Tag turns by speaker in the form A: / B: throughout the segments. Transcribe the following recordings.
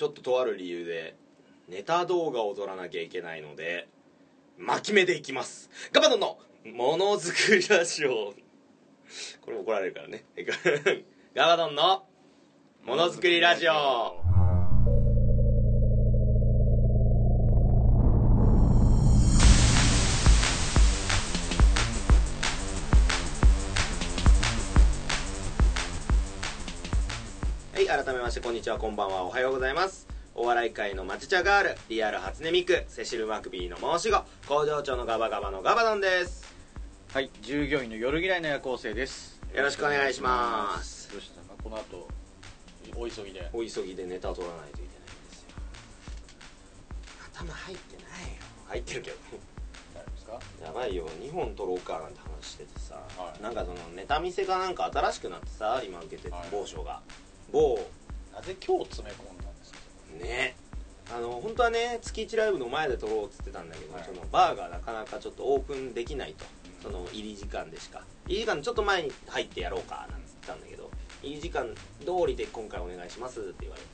A: ちょっととある理由でネタ動画を撮らなきゃいけないので巻き目でいきます。ガバドンのものづくりラジオ。これ怒られるからね。ガバドンのものづくりラジオ。改めましてこんにちはこんばんはおはようございます。お笑い界のマチチャガールリアル初音ミクセシル・マクビーの申し子工場長のガバガバのガバドンです。
B: はい、従業員の夜嫌いの夜行性です。
A: よろしくお願いします。
B: どうした？かこの後お急ぎで。
A: お急ぎでネタを取らないといけないんですよ。頭入ってないよ。入ってるけど？やばいよ。2本取ろうかなんて話しててさ、
B: はい。
A: なんかそのネタ見せがなんか新しくなってさ今受けてる
B: はい。
A: 某所が、某
B: なぜ今日詰め込んだんですか？
A: ね。あの本当はね月1ライブの前で撮ろうっつってたんだけど、
B: はい。
A: そのバーがなかなかちょっとオープンできないと。その入り時間でしか。入り時間のちょっと前に入ってやろうかなんつってたんだけど入り時間通りで今回お願いしますって言われて。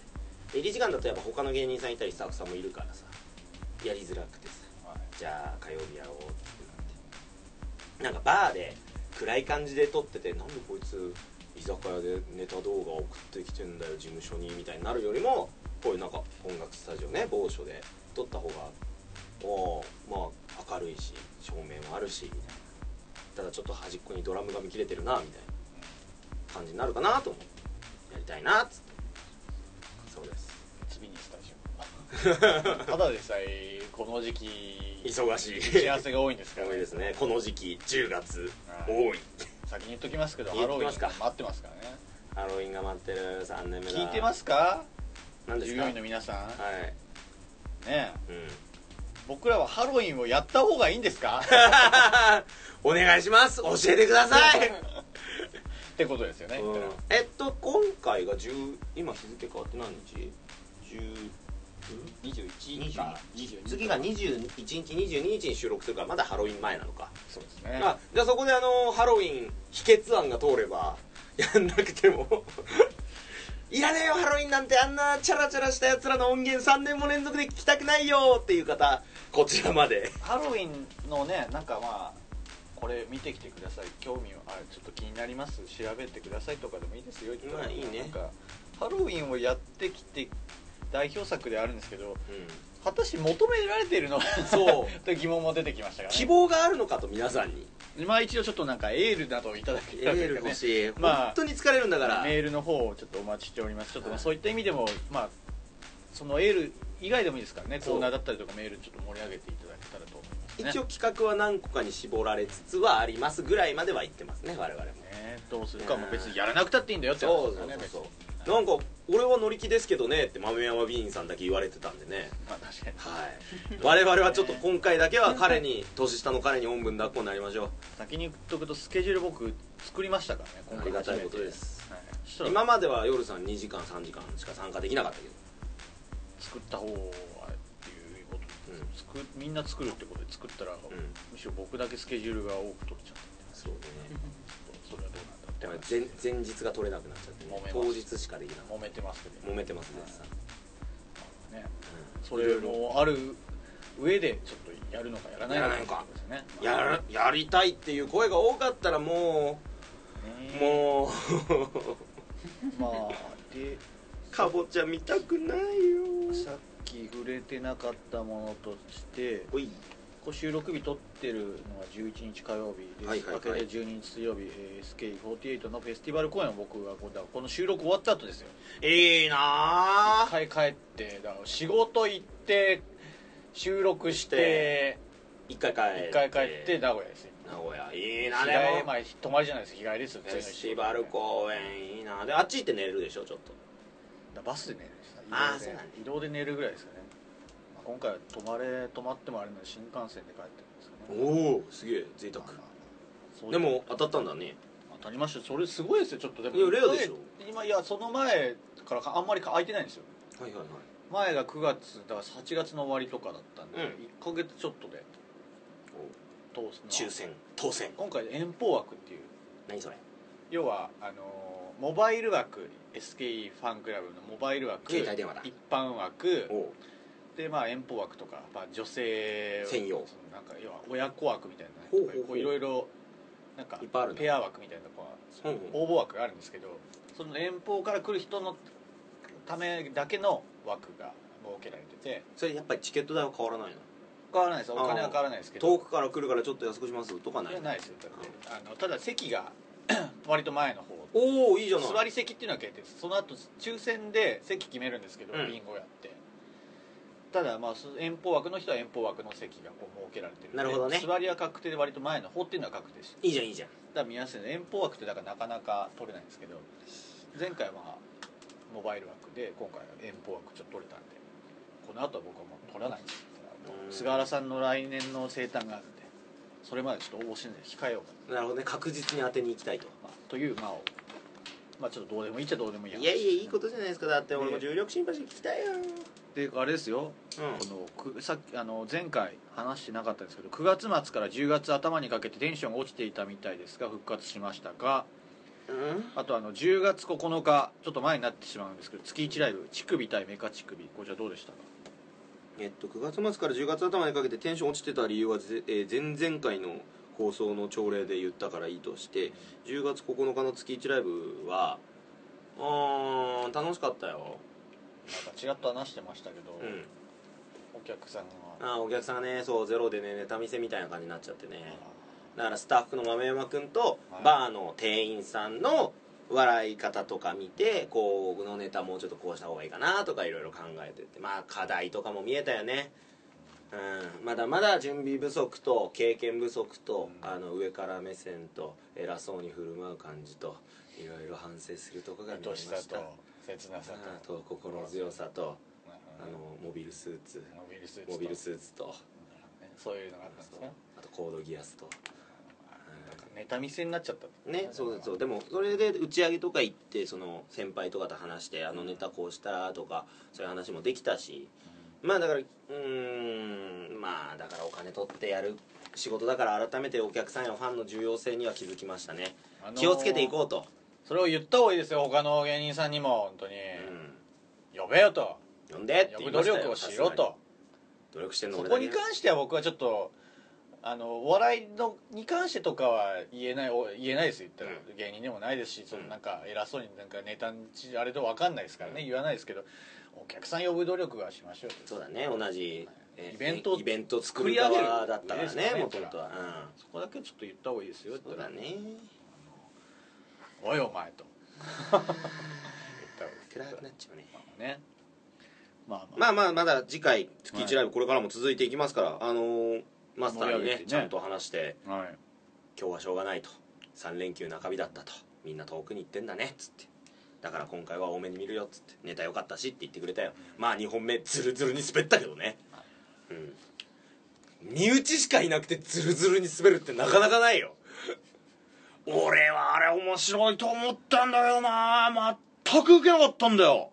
A: で入り時間だとやっぱ他の芸人さんいたりスタッフさんもいるからさやりづらくてさ。
B: はい。
A: じゃあ火曜日やろうってなって。なんかバーで暗い感じで撮っててなんでこいつ居酒屋でネタ動画送ってきてんだよ事務所にみたいになるよりもこういうなんか音楽スタジオね某所で撮った方がおーまあ明るいし照明もあるしみたいなただちょっと端っこにドラムが見切れてるなみたいな感じになるかなと思ってやりたいなっつって。そうです。
B: 次にスタジオ。ただでさえこの時期
A: 忙しい。
B: 打ち合わせが多いんですから、
A: 多いですね。この時期10月。
B: はい。
A: 多い
B: 先に言っときますけど、ハロウィン
A: 言っときますか。
B: 待ってますからね。
A: ハロウィンが待ってる3年目だ。
B: 聞いてますか？
A: 何ですか？
B: 従業員の皆さん。
A: はい。
B: ねえ、
A: うん。
B: 僕らはハロウィンをやった方がいいんですか？
A: お願いします。教えてください、
B: ってことですよね。
A: うん。えっと今回が10今日付変わって何日？10
B: 二十一か。二十二。
A: 次が21日22日に収録するからまだハロウィン前なのか、
B: そうですね。
A: あじゃあそこであのハロウィン秘訣案が通れば やんなくても。いらねえよハロウィンなんて。あんなチャラチャラしたやつらの音源3年も連続で聞きたくないよっていう方こちらまで。
B: ハロウィンのねなんかまあこれ見てきてください。興味をあちょっと気になります。調べてくださいとかでもいいですよ。
A: まあいいね。
B: なんかハロウィンをやってきて代表作であるんですけど
A: うん。
B: 果たして求められているの
A: そう。
B: と疑問も出てきましたから、ね、
A: 希望があるのかと皆さんに。
B: まあ一応ちょっとなんかエールなどをいただけ
A: エ
B: たら
A: ール欲しい、
B: まあ
A: 本当に疲れるんだから。
B: メールの方をちょっとお待ちしております。ちょっとそういった意味でもまあそのエール以外でもいいですからね。コーナーだったりとかメールちょっと盛り上げていただけたらと思いますね。
A: 一応企画は何個かに絞られつつはありますぐらいまでは言ってますね我々も。
B: ねどうするかも別にやらなくたっていいんだよって話
A: そうそう
B: ですからね
A: そうそなんか俺は乗り気ですけどねって豆山ビーンさんだけ言われてたんでね。
B: まあ確かに。
A: はい。我々はちょっと今回だけは彼に年下の彼におんぶん抱っこになりましょ
B: 先に言っとくとスケジュール僕作りましたからね
A: うありがたいことです。
B: はい、
A: 今までは夜さん2時間3時間しか参加できなかったけど。
B: 作った方はっていうこと、
A: うん。
B: 作みんな作るってことで作ったら、
A: ん。
B: むしろ僕だけスケジュールが多く取っちゃって。
A: そうね。
B: それはどうなって
A: だから
B: 話
A: 前前日が取れなくなっちゃって、ね当日しかできなかっ
B: 揉めてますけど。
A: た揉めてますね。さ
B: ね。
A: うん。
B: それもある上でちょっとやるのかやらないのかね。
A: やるやりたいっていう声が多かったらもう
B: ね
A: もう。
B: まあで
A: かぼちゃ見たくないよ。
B: さっき触れてなかったものとして
A: おい
B: こう収録日撮ってるのは11日火曜日です、
A: はいはいはい。
B: 明けで12日水曜日、えー SK48 のフェスティバル公演を僕がこうだこの収録終わった後ですよ。
A: いいな
B: 一回帰ってだから仕事行って収録して
A: 一回帰って。
B: 一回帰って名古屋ですよ。
A: 名古屋。いい
B: 日
A: なでも。
B: 帰りまあ泊まりじゃないです。日帰りですよ。
A: フェスティバル公演いいな。であっち行って寝るでしょちょっと。
B: バスで寝る
A: あーそうなんだ。
B: 移動で寝るぐらいですか今回は泊まれ泊まってもあれなので新幹線で帰ってるんですかね。
A: おおすげえ贅沢。
B: ういう
A: でも当たったんだね。
B: 当たりました。それすごいですよちょっとでも。
A: いやレアでしょ。
B: 今いやその前からかあんまり空いてないんですよ。
A: はいはいはい。
B: 前が9月だから8月の終わりとかだったんで、
A: うん。
B: 1ヶ月ちょっとで。通すの
A: 抽選。当選。
B: 今回遠方枠っていう。
A: 何それ。
B: 要はあのーモバイル枠 SKE ファンクラブのモバイル枠
A: 携帯電話だ。
B: 一般枠
A: おう
B: でまあ遠方枠とか、まあ、女性を
A: 専用。
B: なんか要は親子枠みたいな
A: ほうほうほう。
B: こういろいろなんか
A: いっぱいあるんだ
B: ペア枠みたいなこう応募枠があるんですけどその遠方から来る人のためだけの枠が設けられてて。
A: それやっぱりチケット代は変わらないの？
B: 変わらないです。お金は変わらないですけど。
A: 遠くから来るからちょっと安くしますとかない
B: ないです。よだってあのただ席が 割と前の方。
A: おおいいじゃない。
B: 座り席っていうのは決定です。その後抽選で席決めるんですけど、
A: うん。
B: ビンゴやってただまあそ遠方枠の人は遠方枠の席がこう設けられてる。
A: なるほどね。
B: 座りは確定で割と前の方っていうのは確定して
A: いいじゃんいいじゃん。
B: だから見やすいの遠方枠ってだからなかなか取れないんですけど前回はまあモバイル枠で今回は遠方枠ちょっと取れたんでこの後は僕はもう取らないんです
A: うん。
B: 菅原さんの来年の生誕があるんでそれまでちょっと応募しないで控えようか
A: なるほどね確実に当てに行きたいと。
B: まあ、というまあまあちょっとどうでもいいっちゃどうでもいいや。
A: いやいやいいことじゃないですか。だって俺も重力心配して聞きたいよ
B: であれですよ、
A: うん。
B: このくさっきあの前回話してなかったんですけど9月末から10月頭にかけてテンションが落ちていたみたいですが復活しましたが
A: うん？
B: あとあの10月9日ちょっと前になってしまうんですけど月1ライブ乳首対メカ乳首こちらどうでしたか？
A: えっと9月末から10月頭にかけてテンション落ちてた理由はぜ、えー前々回の放送の朝礼で言ったからいいとして10月9日の月1ライブはうーん楽しかったよ
B: なんかちらっと話してましたけど、
A: うん。
B: お客さんが。
A: あーお客さんがねそうゼロでねネタ見せみたいな感じになっちゃってね。だからスタッフの豆山君と
B: はい。
A: バーの店員さんの笑い方とか見てこうこのネタもうちょっとこうした方がいいかなとかいろいろ考えてって。まあ課題とかも見えたよね。うん。まだまだ準備不足と経験不足と、
B: うん。
A: あの上から目線と偉そうに振る舞う感じといろいろ反省するとこが見えま
B: 愛しさ
A: した
B: と切なさ
A: あ
B: と
A: と心強さとあ
B: うん。
A: のモビルスーツ。
B: モビルスーツと。
A: モビルスーツと。
B: そういうのがあったんですね。
A: あとコードギアスと。
B: ネタ見せになっちゃった。
A: ねそうそうそう。でもそれで打ち上げとか行ってその先輩とかと話してあのネタこうしたとかそういう話もできたし。まあだからうーんまあだからお金取ってやる仕事だから改めてお客さんやファンの重要性には気づきましたね、
B: あのー
A: 気をつけていこうと、
B: それを言った方がいいですよ他の芸人さんにも。本当に、
A: うん、
B: 呼べよと。
A: 呼んでって
B: 呼ぶ努力をしろと。
A: 努力してんの
B: そこに関しては僕はちょっとあのお笑いのに関してとかは言えないお言えないですよ言ったら、
A: う
B: 芸人でもないですしそのなんか偉そうになんかネタにあれと分かんないですからね、言わないですけどお客さん呼ぶ努力はしましょうよ
A: そうだね。同じ、え
B: イベントを
A: イベント作
B: り上げ
A: だったからねもともとは。
B: そこだけちょっと言った方がいいですよ
A: うんそうだね
B: おいお前と。言った方がいいです
A: 暗くなっちゃうね
B: ねまあまあ、
A: まあまあまだ次回月1ライブこれからも続いていきますから、あのーマスターに
B: ね
A: ね。ちゃんと話して
B: はい。
A: 今日はしょうがないと。3連休中日だったと。みんな遠くに行ってんだね。っつって。だから今回は多めに見るよ。っつって。ネタ良かったしって言ってくれたよ。まあ2本目ズルズルに滑ったけどね。うん。身内しかいなくてズルズルに滑るってなかなかないよ俺はあれ面白いと思ったんだよな。全く受けなかったんだよ。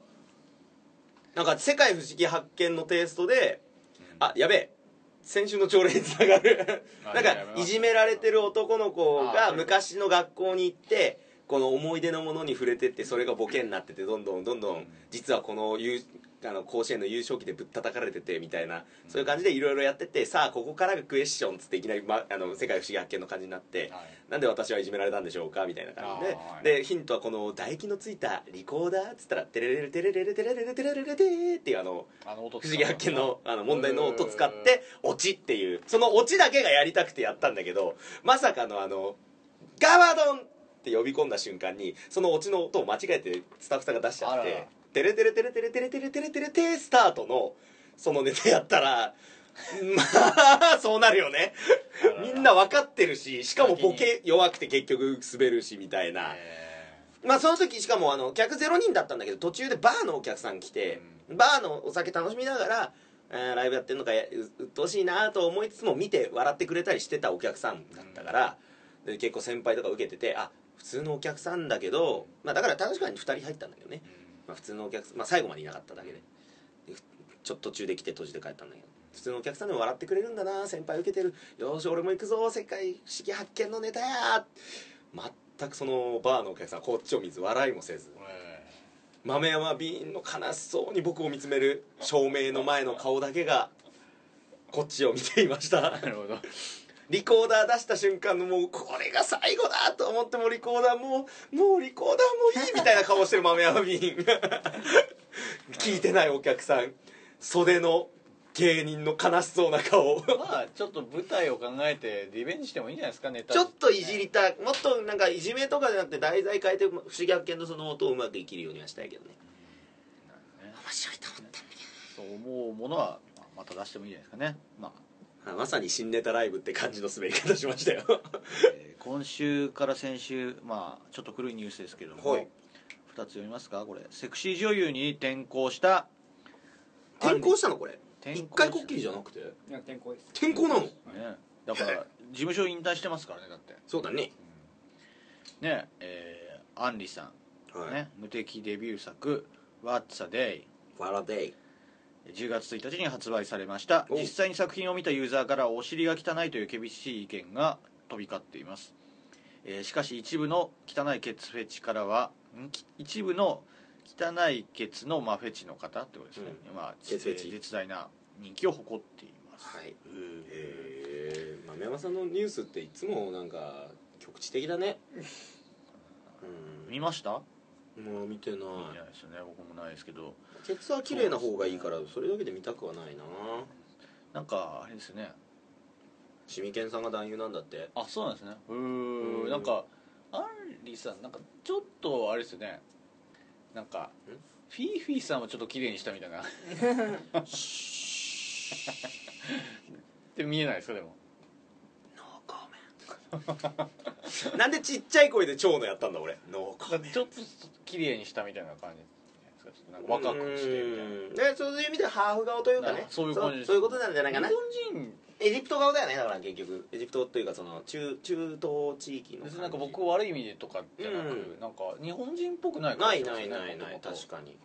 A: なんか世界不思議発見のテイストで、あやべえ。先週の朝礼につながる。なんかいじめられてる男の子が昔の学校に行ってこの思い出のものに触れてってそれがボケになっててどんどんどんどん実はこの優あの甲子園の優勝旗でぶったたかれててみたいなそういう感じでいろいろやっててさあここからがクエスチョンっつっていきなり、ま、あの世界不思議発見の感じになって、
B: はい。
A: なんで私はいじめられたんでしょうかみたいな感じで、
B: はい。
A: でヒントはこの唾液のついたリコーダーっつったらテレレレテレレレテレレレテレレレテーっていうあの不思議発見のあの問題の音使ってオチっていうそのオチだけがやりたくてやったんだけどまさかのあのガバドンって呼び込んだ瞬間にそのオチの音を間違えてスタッフさんが出しちゃってテレテレテレテレテレテレテレテレテスタートのそのネタやったらまあそうなるよねみんな分かってるししかもボケ弱くて結局滑るしみたいなまあその時しかもあの客0人だったんだけど途中でバーのお客さん来て、バーのお酒楽しみながら、えーライブやってるのかう鬱陶しいなと思いつつも見て笑ってくれたりしてたお客さんだったから、で結構先輩とか受けててあ普通のお客さんだけど、まあ、だから確かに2人入ったんだけどね、まあ、普通のお客さん、まあ、最後までいなかっただけで。ちょっと途中で来て閉じて帰ったんだけど。普通のお客さんでも笑ってくれるんだな先輩受けてる。よーし俺も行くぞ世界不思議発見のネタや全くそのバーのお客さんこっちを見ず笑いもせず。
B: え
A: 豆山瓶の悲しそうに僕を見つめる照明の前の顔だけがこっちを見ていました。
B: ーなるほど
A: リコーダー出した瞬間のもうこれが最後だと思ってもリコーダーもうもうリコーダーもいいみたいな顔してる豆山瓶 聞いてないお客さん。袖の芸人の悲しそうな顔。
B: まあちょっと舞台を考えてリベンジしてもいいんじゃないですかネタ。
A: ちょっといじりたい。もっとなんかいじめとかじゃなくて題材変えて不思議発見のその音をうまく生きるようにはしたいけどね。
B: ね。
A: 面白いと思った
B: そう思うものはまた出してもいいんじゃないですかね。まあ
A: あまさに新ネタライブって感じの滑り方しましたよ。
B: えー今週から先週まあちょっと古いニュースですけども、
A: はい。
B: 2つ読みますか？これ。セクシー女優に転向した。
A: 転校したのこれ？
B: 転校
A: 一回こっきりじゃなくて？
C: いや転校です。
A: 転校なの？
B: ねだから事務所引退してますからねだって。
A: そうだね。
B: ねえー、アンリさん、
A: はい。
B: ね、無敵デビュー作「What's a Day
A: ファラデイ」
B: 10月1日に発売されました。
A: お。
B: 実際に作品を見たユーザーからお尻が汚いという厳しい意見が飛び交っています、えーしかし一部の汚いケツフェチからはん？き一部の汚いケツの、まあ、フェチの方ってことですね、まあ、
A: ケツフェチ。
B: えー絶大な人気を誇っています。
A: はい。うえ豆山さんのニュースっていつもなんか局地的だね。
B: 見ました？
A: うんもう見てない。
B: いないですよね。僕もないですけど。
A: ケツは綺麗な方がいいからそれだけで見たくはないな。
B: なんかあれですね。
A: シミケンさんが男優なんだって。
B: あそうなんですね。う
A: うん。
B: ーなんかアンリさんなんかちょっとあれですよね。なんかフィーフィーさんをちょっと綺麗にしたみたいな。って見えないですかでも
A: なんでちっちゃい声で蝶野やったんだ俺。ノーコメン
B: ちょっと綺麗にしたみたいな感じですかちょっとなん。か若くしてみたいな。
A: そういう意味ではハーフ顔というかね。
B: あそういう感じ
A: そういうことなんじゃないかな。
B: 日本人。
A: エジプト顔だよねだから結局。エジプトというかその中中東地域の
B: 別になんか僕悪い意味でとかじゃなく、
A: うん。
B: なんか日本人っぽくない
A: ない
B: 感じ
A: ないないない
B: 元々。
A: 確かに。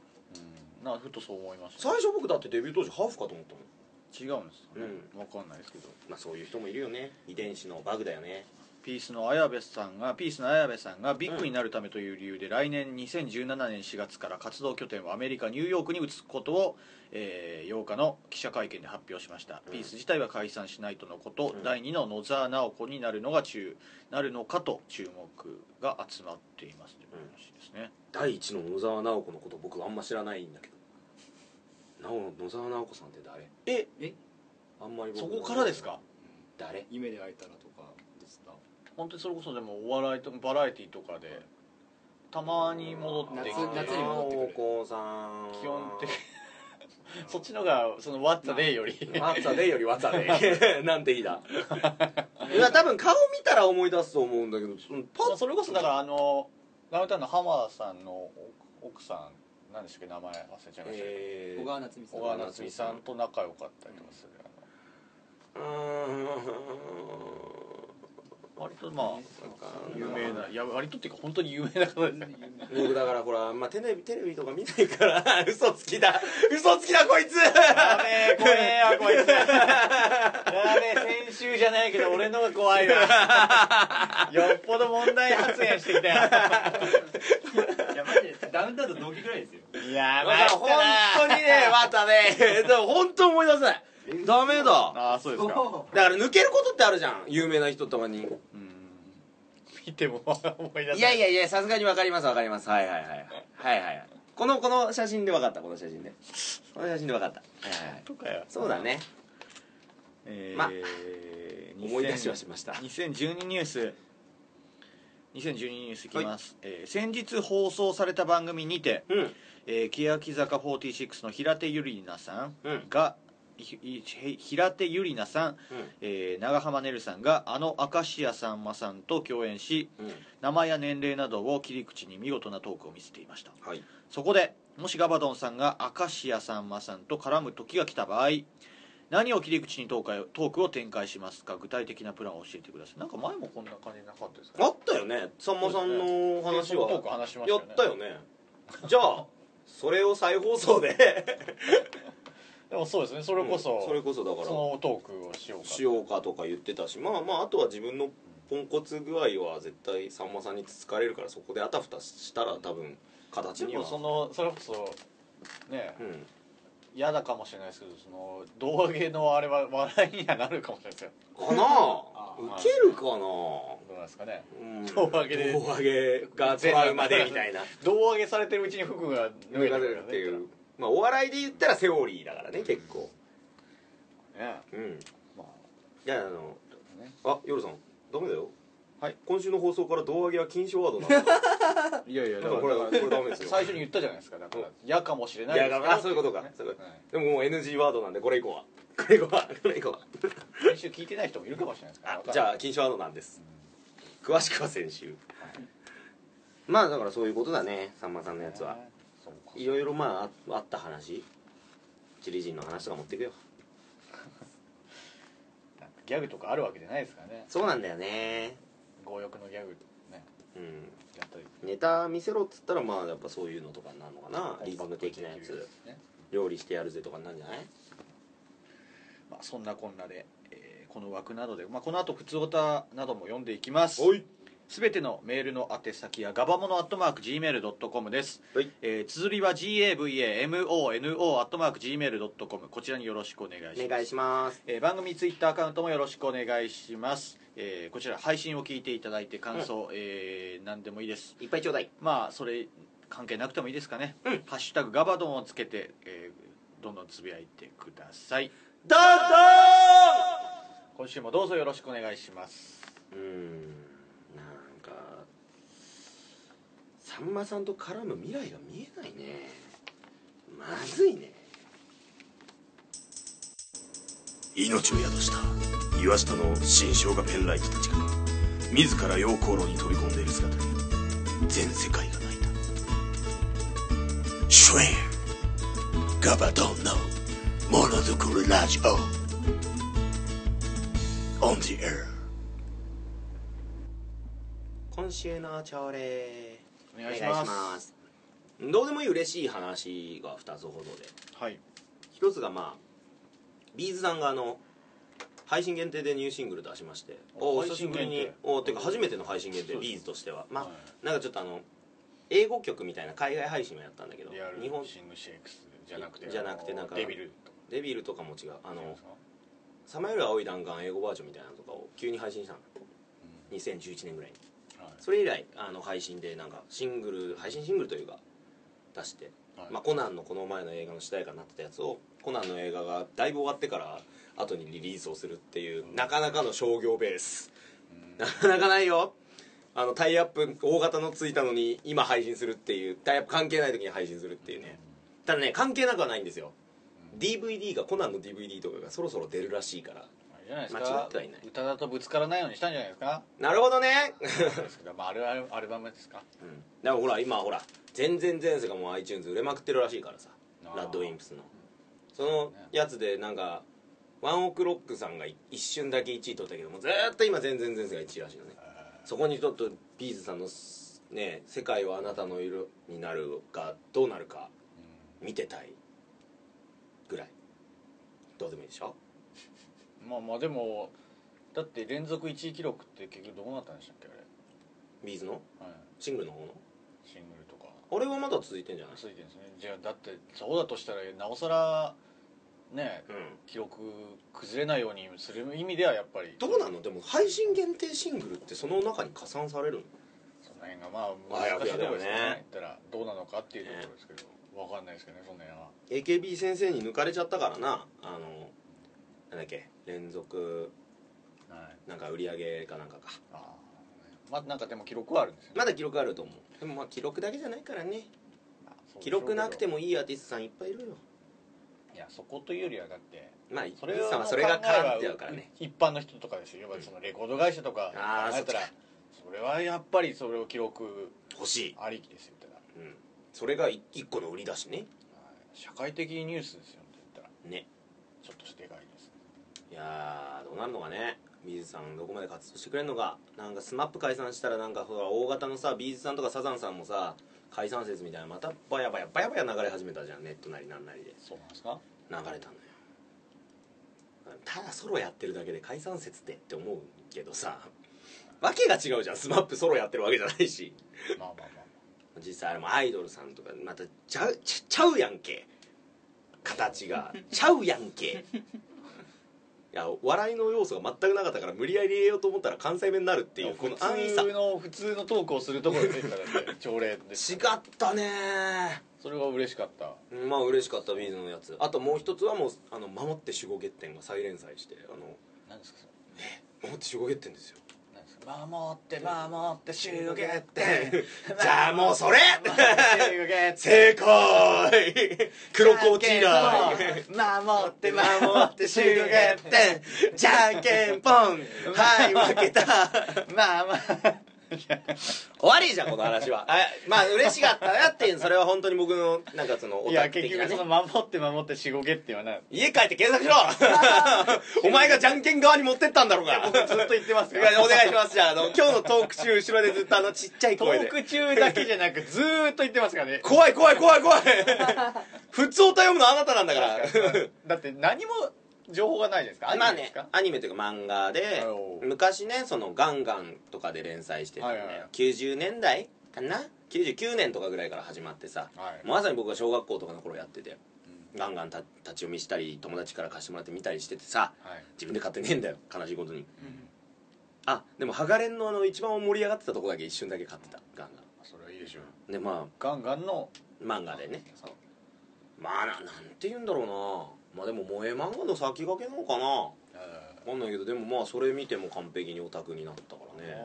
B: うん。なふとそう思いました。
A: 最初僕だってデビュー当時ハーフかと思ったもん
B: 違うんですよね、わかんないですけど。
A: まあそういう人もいるよね。遺伝子のバグだよね。
B: ピースの綾部さんがピースの綾部さんがビッグになるためという理由で、来年2017年4月から活動拠点をアメリカニューヨークに移すことを、えー8日の記者会見で発表しました、
A: うん。
B: ピース自体は解散しないとのこと、
A: うん。
B: 第2の野沢直子になるのが中なるのかと注目が集まっていますという話ですね、
A: 第一の野沢直子のこと僕あんま知らないんだけどなお野沢直子さんって誰？
B: え？
C: え？
A: あんまり僕
B: そこからですか？
A: 誰？
C: 夢で会えたらとかですか？
B: 本当にそれこそでもお笑いとバラエティーとかでたまに戻ってきて
C: 夏夏に戻ってくる。
A: さん
B: 基本的 そっちのがその「What's a Day」より。
A: ワッツァデイよりワッツァデイ。なんていいだ？いや多分顔見たら思い出すと思うんだけどそのパッ
B: まあそれこそだからあのダウンタウンの浜田さんの奥さん何でしたっけ名前忘れちゃいましたけど、
A: えー。
C: 小川夏美さん。
B: 小川夏美さんと仲良かったりとかする、あ
A: うーん。
B: の割とまあ有名ないや割とっていうか本当に有名な方ですよね
A: 僕だからほら、まあ、テレビテレビとか見ないから 嘘つきだ。嘘つきだこいつ。
B: やべえ怖えやこいつ。やべえ先週じゃないけど俺のが怖いわ。よっぽど問題発言してきたよ
C: ダウンタウンと同期ぐらいですよ。
B: いや
A: だから本当にねまたねでも本当思い出せない。ダメだ。
B: ああそうですか。
A: だから抜けることってあるじゃん。有名な人とかに。
B: うん見ても思い出せ
A: い。やいやいやさすがに分かります分かります。はいはいはい。はいはいはい。このこの写真で分かった。この写真で。この写真で分かった。はいはいはい。
B: とかよ。
A: そうだね。
B: えー
A: ま思い出しはしました。
B: 2012ニュース2012ニュースいきます、えー先日放送された番組にて、
A: うん。
B: えー、欅坂46の平手友梨奈さん
A: うん。
B: が、ひひ平手友梨奈さん、えー長濱ねるさんがあの明石家さんまさんと共演し
A: うんうん。
B: 名前や年齢などを切り口に見事なトークを見せていました。
A: はい。
B: そこでもしガバドンさんが明石家さんまさんと絡む時が来た場合何を切り口にトークトークを展開しますか？具体的なプランを教えてください。なんか前もこんな感じなかったですか
A: あったよね。さんまさんの話は。
B: トーク話しました
A: や
B: よね。
A: ったよね。じゃあそれを再放送で。
B: でもそうですね。それこそ、
A: うん。それこそだから
B: そのトークをしようか
A: しようかとか言ってたしまあまああとは自分のポンコツ具合は絶対さんまさんにつつかれるからそこであたふたしたら多分形には。
B: でもそのそれこそね
A: うん
B: 嫌だかもしれないですけどその胴上げのあれは笑いにはなるかもしれないですよ。
A: かな？
B: あ
A: ウケるかな？
B: どうなんですかね。
A: うん。
B: 胴上げで。
A: 胴上げがトラウマでみたいな。
B: 胴上げされてるうちに服が脱げて
A: 脱がれるっていう。まあお笑いで言ったらセオリーだからね結構。
B: ね。
A: うん。
B: ま
A: いやあの
B: あね。
A: あ夜さんダメだよ
B: はい。
A: 今週の放送から胴上げは禁止ワードなんだ。
B: いやいや
A: だからこれこれダメですよ。
B: 最初に言ったじゃないですかだから嫌かもしれない
A: いやだからそういうことか。
B: ね
A: そういうこ
B: はい
A: でももう NG ワードなんでこれ以降は。これ以降は。これ以降は。
B: 先週聞いてない人もいるかもしれないですから
A: あ じゃあ禁止ワードなんです。詳しくは先週。まあだからそういうことだね。さんまさんのやつは。いろいろまあああった話。チリ人の話とか持っていくよ。
B: ギャグとかあるわけじゃないですからね。
A: そうなんだよね
B: 強欲のギャグね
A: うん。
B: やったり。
A: ネタ見せろっつったらまあやっぱそういうのとかになるのかなリズム的なやつ。
B: ね。
A: 料理してやるぜとかになるんじゃない？
B: まあそんなこんなでえーこの枠などでまあこの後普通オタなども読んでいきます。
A: おい
B: すべてのメールの宛先はガバモノアットマーク Gmail.com です、
A: はい。
B: えー綴りは GAVAMONO アットマーク Gmail.com こちらによろしくお願いします。
A: お願いします。
B: えー番組ツイッターアカウントもよろしくお願いします、えーこちら配信を聞いていただいて感想、えー何でもいいです。
A: いっぱいちょうだい。
B: まあそれ関係なくてもいいですかね「
A: うん。
B: ハッシュタグガバドン」をつけて、えーどんどんつぶやいてください。
A: どうぞ
B: 今週もどうぞよろしくお願いします。
A: うーんかさんまさんと絡む未来が見えないね。まずいね。
D: 命を宿した岩下の新生姜ペンライトたちが自ら陽光炉に飛び込んでいる姿に全世界が泣いた。シュエンガバドンのものづくりラジオ On the air.
A: 今週の朝礼
B: お願いします。
A: す。どうでもいい嬉しい話が2つほどで。
B: はい。
A: 一つがまあビーズさんがあの配信限定でニューシングル出しまして。おお久しぶりに。
B: 配信限定。
A: おてか初めての配信限定ビーズとしては。まあ、
B: は
A: なんかちょっとあの英語曲みたいな海外配信をやったんだけど日本
B: シングシェイクスじゃなくて
A: じゃなくてなんか
B: デビルとか。
A: デビルとかも違う。あの
B: 違うんですか「
A: さまよる青い弾丸」英語バージョンみたいなのとかを急に配信したの。2011年ぐらいに。
B: はい
A: それ以来あの配信でなんかシングル配信シングルというか出して、
B: はい。
A: まあ、コナンのこの前の映画の主題歌になってたやつをコナンの映画がだいぶ終わってから後にリリースをするっていうなかなかの商業ベース。なかなかないよ。あのタイアップ大型のついたのに今配信するっていうタイアップ関係ない時に配信するっていうね。ただね関係なくはないんですよ。DVD がコナンの DVD とかがそろそろ出るらしいから
B: じゃないです
A: 間違
B: か
A: ってはいない。
B: 歌だとぶつからないようにしたんじゃないですか。
A: なるほどね。
B: ですけどまああれはアルバムですか？
A: うん。でもほら今ほら全然前世がもう iTunes 売れまくってるらしいからさ。
B: あー。
A: ラッドウィンプスの。そのやつでなんかワンオクロックさんが一瞬だけ1位取ったけどもずーっと今全然前世が1位らしいのね。そこにちょっとビーズさんのね「世界はあなたの色になる」がどうなるか見てたいぐらい。どうでもいいでしょ？
B: まあまあでもだって連続1位記録って結局どうなったんでしたっけあ
A: ビーズの
B: れ、はい、
A: シングルの方の？
B: シングルとか。
A: あれはまだ続いてんじゃない？
B: 続いてるんですね。じゃあだってそうだとしたらなおさらね
A: うん。
B: 記録崩れないようにする意味ではやっぱり。
A: どうなの？でも配信限定シングルってその中に加算されるの？
B: その辺がまあ難しいところですよ
A: ね。
B: 言ったらどうなのかっていうところですけど、わかんないですけどねその辺は。
A: AKB 先生に抜かれちゃったからな。あのなんだっけ？連続
B: はい。
A: なんか売り上げかなんかか。
B: ああまあなんかでも記録はあるんですよね。
A: まだ記録あると思う。でもまあ記録だけじゃないからね。記録なくてもいいアーティストさんいっぱいいるよ。
B: いやそこというよりはだって
A: まあイ
B: それ
A: ッさんは
B: の
A: それが絡んじゃうからね。
B: 一般の人とかですよ。要はそのレコード会社とか考えたら
A: そ
B: れはやっぱりそれを記録
A: 欲しい、
B: ありきですよ言ったら
A: うん、それがい一個の売りだしね。
B: 社会的ニュースですよって言ったら。
A: ね。
B: ちょっとしてでかいです
A: いやーどうなるのかね。 B'z さんどこまで活動してくれるのか。なんか SMAP 解散したらなんかほら大型のさ B'z さんとかサザンさんもさ解散説みたいなまたバヤバヤバヤバヤ流れ始めたじゃん。ネットなりなんなりで。
B: そうなんですか？
A: 流れたのよ。ただソロやってるだけで解散説ってって思うけどさ。わけが違うじゃん。 SMAP ソロやってるわけじゃないし。
B: まあまあまあ。
A: 実際あれもアイドルさんとかまたちゃうちゃうやんけ。形が。ちゃうやんけ。いや笑いの要素が全くなかったから無理やり入れようと思ったら関西弁になるっていうこの安易さ
B: 普通の普通のトークをするところで出たからね 朝礼です
A: 違ったね
B: それは嬉しかった。
A: まあ嬉しかったビーズのやつ。あともう一つはもうあの守って守護月天が再連載してあの
B: 何ですかそ
A: 守って守護月天ですよ
B: 守って守って集合決定
A: じゃあもうそれ。正解 黒コーチー。ラー
B: 守って守
A: 守って集合決定じゃんけんぽん。はい 負けた。
B: まあまあ
A: 終わりじゃんこの話は。あまあ嬉しかったなっていうそれは本当に僕のなんかそのオ
B: い
A: タ
B: や結局
A: ク的なね。
B: その守って守って集合決定はな
A: 家帰って検索しろ。お前がじゃんけん側に持ってったんだろうが。
B: ずっと言ってます
A: いやお願いします。じゃああの今日のトーク中後ろでずっとあのちっちゃい
B: ト
A: 声で。
B: ーク中だけじゃなくずーっと言ってますからね。
A: 怖い怖い怖い怖い。普通歌読むのあなたなんだから。
B: だって何も情報がないじゃないですか。アニ
A: まあね
B: メですか、
A: アニメというか漫画で昔ねそのガンガンとかで連載してたんだよ、
B: はいはいはい。
A: 90年代かな？99年とかぐらいから始まってさ、
B: はい。
A: まさに僕が小学校とかの頃やってて、ガンガンた立ち読みしたり友達から貸してもらって見たりしててさ
B: はい。
A: 自分で買ってねえんだよ悲しいことに、あでもハガレンのあの一番盛り上がってたとこだけ一瞬だけ買ってたガン
B: それはいいでしょう。
A: ガンでま
B: ガンガンの
A: あ漫画でね。そう。まあななんて言うんだろうなまあでも萌え漫画の先駆けなのかな？分かんないけどでもまあそれ見ても完璧にオタクになったからね。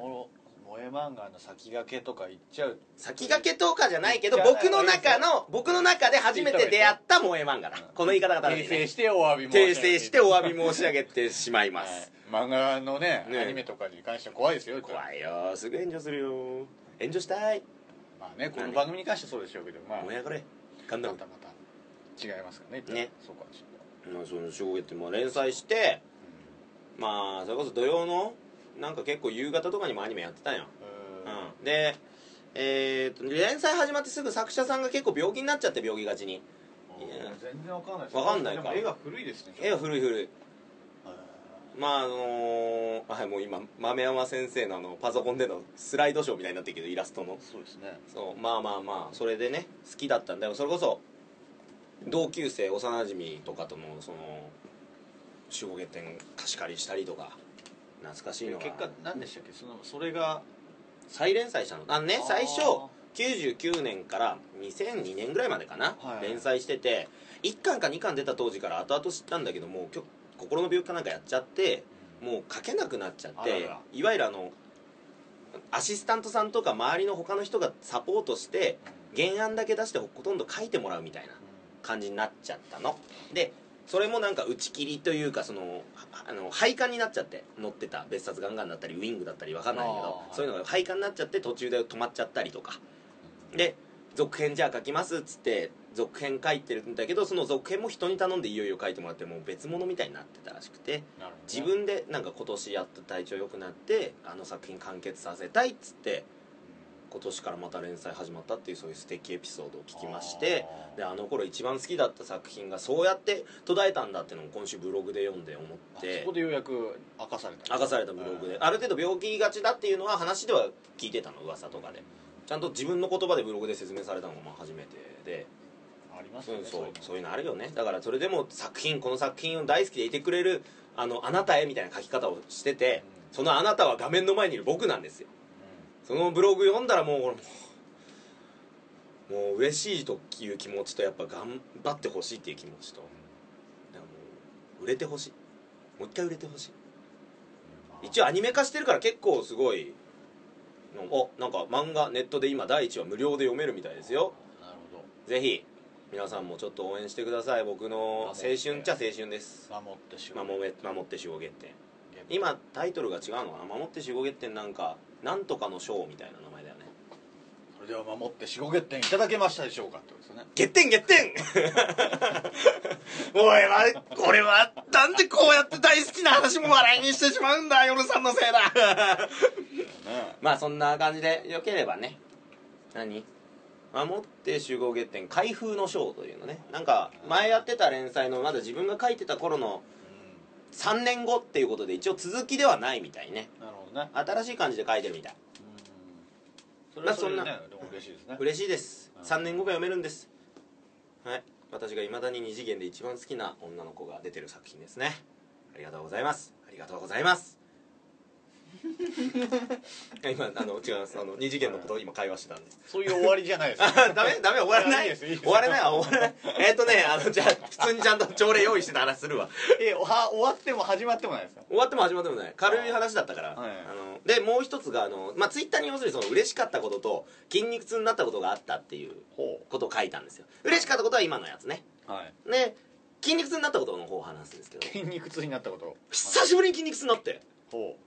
B: 萌え漫画の先駆けとか言っちゃう。
A: 先駆けとかじゃないけど僕の中の僕の中で初めて出会った萌え漫画だ。この言い方が正し
B: 訂正してお詫び申し上げ
A: 訂正してお詫び申し上げてしまいま
B: はい。
A: す
B: 漫画のね
A: ね。
B: アニメとかに関しては怖いですよ。
A: 怖いよ。すぐ炎上するよ。炎上したい。
B: まあねこの番組に関してはそうでしょうけどまあ。
A: 燃え上がれ。ガンダム。
B: またまた違いますかね。
A: ね。
B: そうかもし
A: まあその衝撃ってまあ連載してまあそれこそ土曜のなんか結構夕方とかにもアニメやってたんよ。うん。でえー、と連載始まってすぐ作者さんが結構病気になっちゃって病気がちに。
B: 全然わかんない。
A: わかんないか。
B: 絵が古いですね
A: 絵が古い古い。まああのー、はいもう今豆山先生のあのパソコンでのスライドショーみたいになってるけどイラストの。
B: そうですね。
A: そうまあまあまあそれでね好きだったんだよ。それこそ同級生幼馴染とかとのその守護月天貸し借りしたりとか懐かしいのが。
B: 結果何でしたっけ？そのそれが
A: 再連載したの？あのね最初99年から2002年ぐらいまでかな、
B: はい。
A: 連載してて1巻か2巻出た当時から後々知ったんだけどもうきょ心の病気かなんかやっちゃってもう書けなくなっちゃっていわゆるあのアシスタントさんとか周りの他の人がサポートして原案だけ出してほとんど書いてもらうみたいな感じになっちゃったの。でそれもなんか打ち切りというかそのはあの廃刊になっちゃって載ってた別冊ガンガンだったりウィングだったりわかんないけどそういうのが廃刊になっちゃって途中で止まっちゃったりとか。で続編じゃあ書きますっつって続編書いてるんだけどその続編も人に頼んでいよいよ書いてもらってもう別物みたいになってたらしくて
B: ね。
A: 自分でなんか今年やっと体調良くなってあの作品完結させたいっつって今年からまた連載始まったっていうそういう素敵エピソードを聞きましてであの頃一番好きだった作品がそうやって途絶えたんだっていうのを今週ブログで読んで思っ
B: あ
A: て
B: そこでようやく明かされた
A: 明かされたブログである程度病気がちだっていうのは話では聞いてたの噂とかで。ちゃんと自分の言葉でブログで説明されたのがまあ初めてで、
B: ありますよね
A: うん、そうそういうのあるよね。だからそれでも作品この作品を大好きでいてくれるあのあなたへみたいな書き方をしてて
B: うん。
A: そのあなたは画面の前にいる僕なんですよそのブログ読んだらもう俺もうもう嬉しいという気持ちとやっぱ頑張ってほしいっていう気持ちとだからもう売れてほしい。もう一回売れてほしい。一応アニメ化してるから結構すごいお。なんか漫画ネットで今第1話無料で読めるみたいですよ。
B: なるほ
A: ぜひ皆さんもちょっと応援してください。僕の青春っちゃ青春です。
B: ど守ってしまう
A: 守って守護月天今タイトルが違うのかな？守って守護月天なんかなんとかの章みたいな名前だよね。
B: そそれでは守って四五月点いただけましたでしょうかってことですよね。
A: 月点月点おいは俺はなんでこうやって大好きな話も笑いにしてしまうんだ。夜さんのせいだ。
B: ね
A: まあそんな感じでよければね。何？守って集合月点開封の章というのね。なんか前やってた連載のまだ自分が書いてた頃の3年後っていうことで一応続きではないみたいね。
B: なるね。
A: 新しい感じで書いてるみたい。
B: それはそれでね
A: まあ
B: でも嬉しいですね。
A: 嬉しいです。
B: うん。
A: 3年後が読めるんです。はい。私がいまだに二次元で一番好きな女の子が出てる作品ですね。ありがとうございます。ありがとうございます 今あの違います。あの二次元のことを今会話してたんで。す
B: そういう終わりじゃないです。
A: あ ダメダメ終わらない。
B: です。
A: 終わらない。終わらない。えっとねあのじゃあ普通にちゃんと朝礼用意してた話するわ。
B: えは終わっても始まってもないですか？
A: 終わっても始まってもない。軽い話だったから、
B: はい
A: あのでもう一つがあの、まあ、ツイッターに要するにその嬉しかったことと筋肉痛になったことがあったっていう
B: ほ
A: ことを書いたんですよ。嬉しかったことは今のやつね。
B: うはい。
A: で筋肉痛になったことの方を話すんですけど。
B: 筋肉痛になったこと？
A: 久しぶりに筋肉痛になって。
B: ほ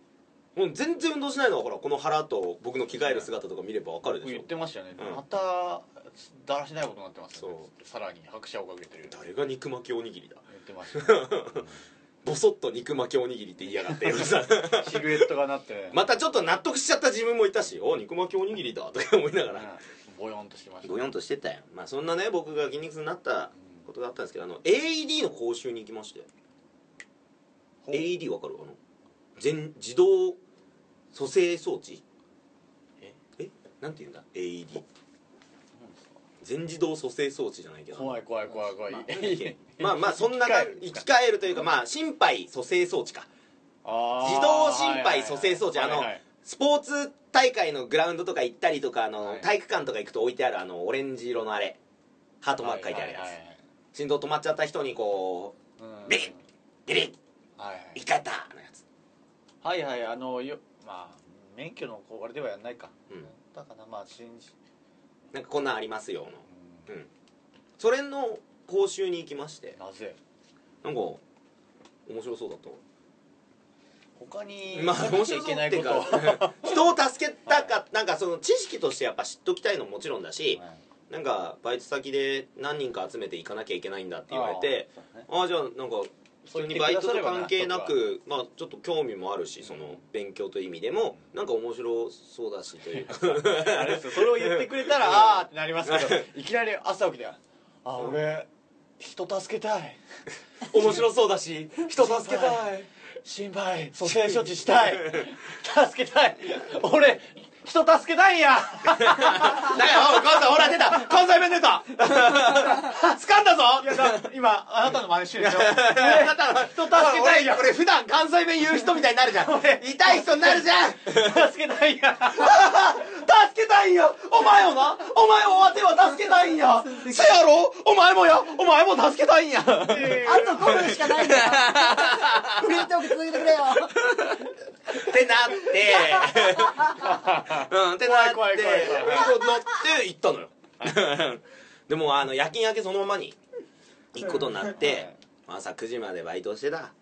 A: もう全然運動しないのはほらこの腹と僕の着替える姿とか見ればわかるでしょ。
B: う言ってましたよね、
A: うん。
B: まただらしないことになってますよね。
A: そ
B: さらに拍車をかけてる
A: 誰が肉巻きおにぎりだ？
B: 言ってました、ね、
A: ボソッと肉巻きおにぎりって言いやがって
B: シルエットがなって、
A: またちょっと納得しちゃった自分もいたしお肉巻きおにぎりだとか思いなが
B: ね。
A: ら
B: ボヨンとしてました。
A: ごよんとしてたよ。まあそんなね僕が筋肉痛になったことがあったんですけどあの AED の講習に行きまして。AED わかる？あの全自動蘇生装置？
B: え？
A: え？なんて言うんだ？AED 全自動蘇生装置じゃないけど。
B: 怖い怖い怖い怖い。
A: まあ まあそんな
B: 生き返るん
A: 生き返るというかまあ心肺蘇生装置か。自動心肺蘇生装置。あの
B: はいはい。はい
A: スポーツ大会のグラウンドとか行ったりとかあの、
B: はい。
A: 体育館とか行くと置いてあるあのオレンジ色のあれ。ハートマーク書いてあるやつ、
B: はいはいはい
A: 心臓止まっちゃった人にこ
B: う
A: ビリッビリッ生き返ったのやつ。
B: はいはいあのよまあ免許のこれではやんないか。
A: うん。
B: だかなまあ信じ。
A: なんかこんなんありますよの。
B: う
A: うん。それの講習に行きまして。
B: んなぜ？
A: なんか面白そうだった
B: 他に
A: まあ面白そうっていう
B: けないこと
A: か人を助けたかなんかその知識としてやっぱ知っときたいのももちろんだしなんかバイト先で何人か集めて行かなきゃいけないんだって言われてああじゃあなんか普通にバイトと関係なくまあちょっと興味もあるしその勉強という意味でもなんか面白そうだしというか。
B: あれですよ。それを言ってくれたら ああってなりますけどいきなり朝起きてあ俺人助けたい。
A: 面白そうだし人助けたい。
B: 心配。蘇生処置したい。助けたい。俺人助けたいんや。
A: だおい関西ほら出た。関西弁出た。掴んだぞ。
B: 今あなたの真似してるでしょ。
A: あなたは
B: 人助けたいんや
A: 普段関西弁言う人みたいになるじゃん
B: 俺
A: 痛い人になるじゃん
B: 助けたいんや
A: 助けたいんやお前をなお前をわては助けたいんやせやろお前もやお前も助けたいんや
E: あと5分しかないんだよフリートーク続けてくれよ
A: ってなって。うんってなって。
B: 怖い怖い怖い
A: そうなって行ったのよ。でもあの夜勤明けそのままに行くことになって朝9時までバイトしてた。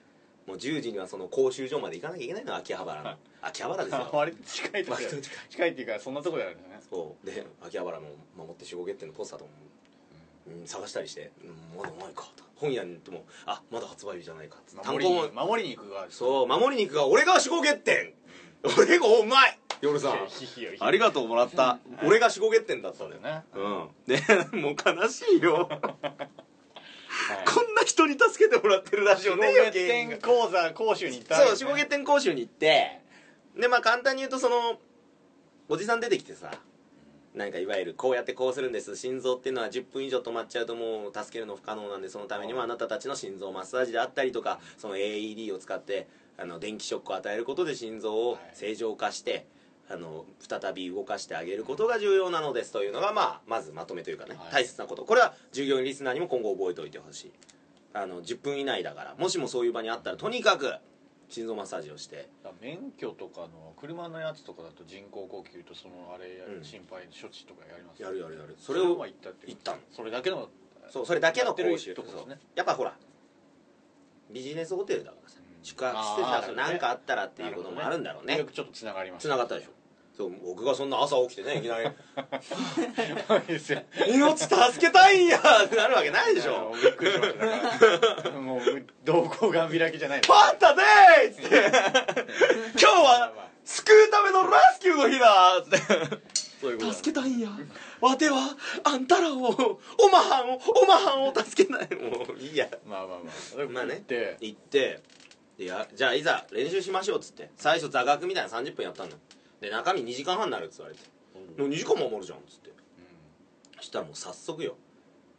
A: もう10時にはその講習所まで行かなきゃいけないの秋葉原の。秋葉原ですよ。
B: 割と近いと
A: 近い
B: 近いっていうかそんなとこであるんだね。
A: そう。で秋葉原の守って守護月点のポスターとかも、うん、探したりして、うん、まだないかと本屋に行ってもあまだ発売日じゃないか。っつって単
B: 守り
A: 行
B: 守りに行くが
A: そう守りに行くが俺が守護月点。俺がお前。夜さん。ありがとうもらった。俺が守護月点だったんだよ
B: ね。
A: うん。で もう悲しいよ。こんな人に助けてもらってるラジオね
B: 四五月点講座講習に行った
A: そう守護月点講習に行って。でまあ簡単に言うとそのおじさん出てきてさなんかいわゆるこうやってこうするんです。心臓っていうのは10分以上止まっちゃうともう助けるの不可能なんでそのためにもあなたたちの心臓マッサージであったりとかその AED を使ってあの電気ショックを与えることで心臓を正常化してあの再び動かしてあげることが重要なのですというのが、まあ、まずまとめというかね、
B: はい。
A: 大切なこと。これは従業員リスナーにも今後覚えておいてほしい。あの10分以内だからもしもそういう場にあったらとにかく心臓マッサージをして。
B: 免許とかの車のやつとかだと人工呼吸とそのあれや
A: うん。
B: 心肺処置とかやります
A: やるやるやる。そ
B: それを行ったって
A: 行ったの。
B: それだけの
A: そうそれだけの講習。
B: とこですね。
A: やっぱほらビジネスホテルだからさ
B: うん。
A: 宿泊施設だから何かあったらっていうこともあるんだろうね。
B: よくちょっとつながります
A: つながったでしょそう僕がそんな朝起きてねいきなり。
B: いいですよ「
A: 命助けたいんや!」ってなるわけないでしょ。
B: びっくりしました。もう瞳孔が見開きじゃない「
A: パンタでー!」っつって「今日は救うためのラスキューの日だ!」っつって。助けたいんや。わてはあんたらをおまはんをおまはんを助けない。もういいや。
B: まあまあまあ。
A: まあね。
B: って。
A: 行って。でやじゃあいざ練習しましょうっつって。最初座学みたいな30分やったので中身2時間半になるっつ言われて「2時間も守るじゃん」っつって。そしたらもう早速よ。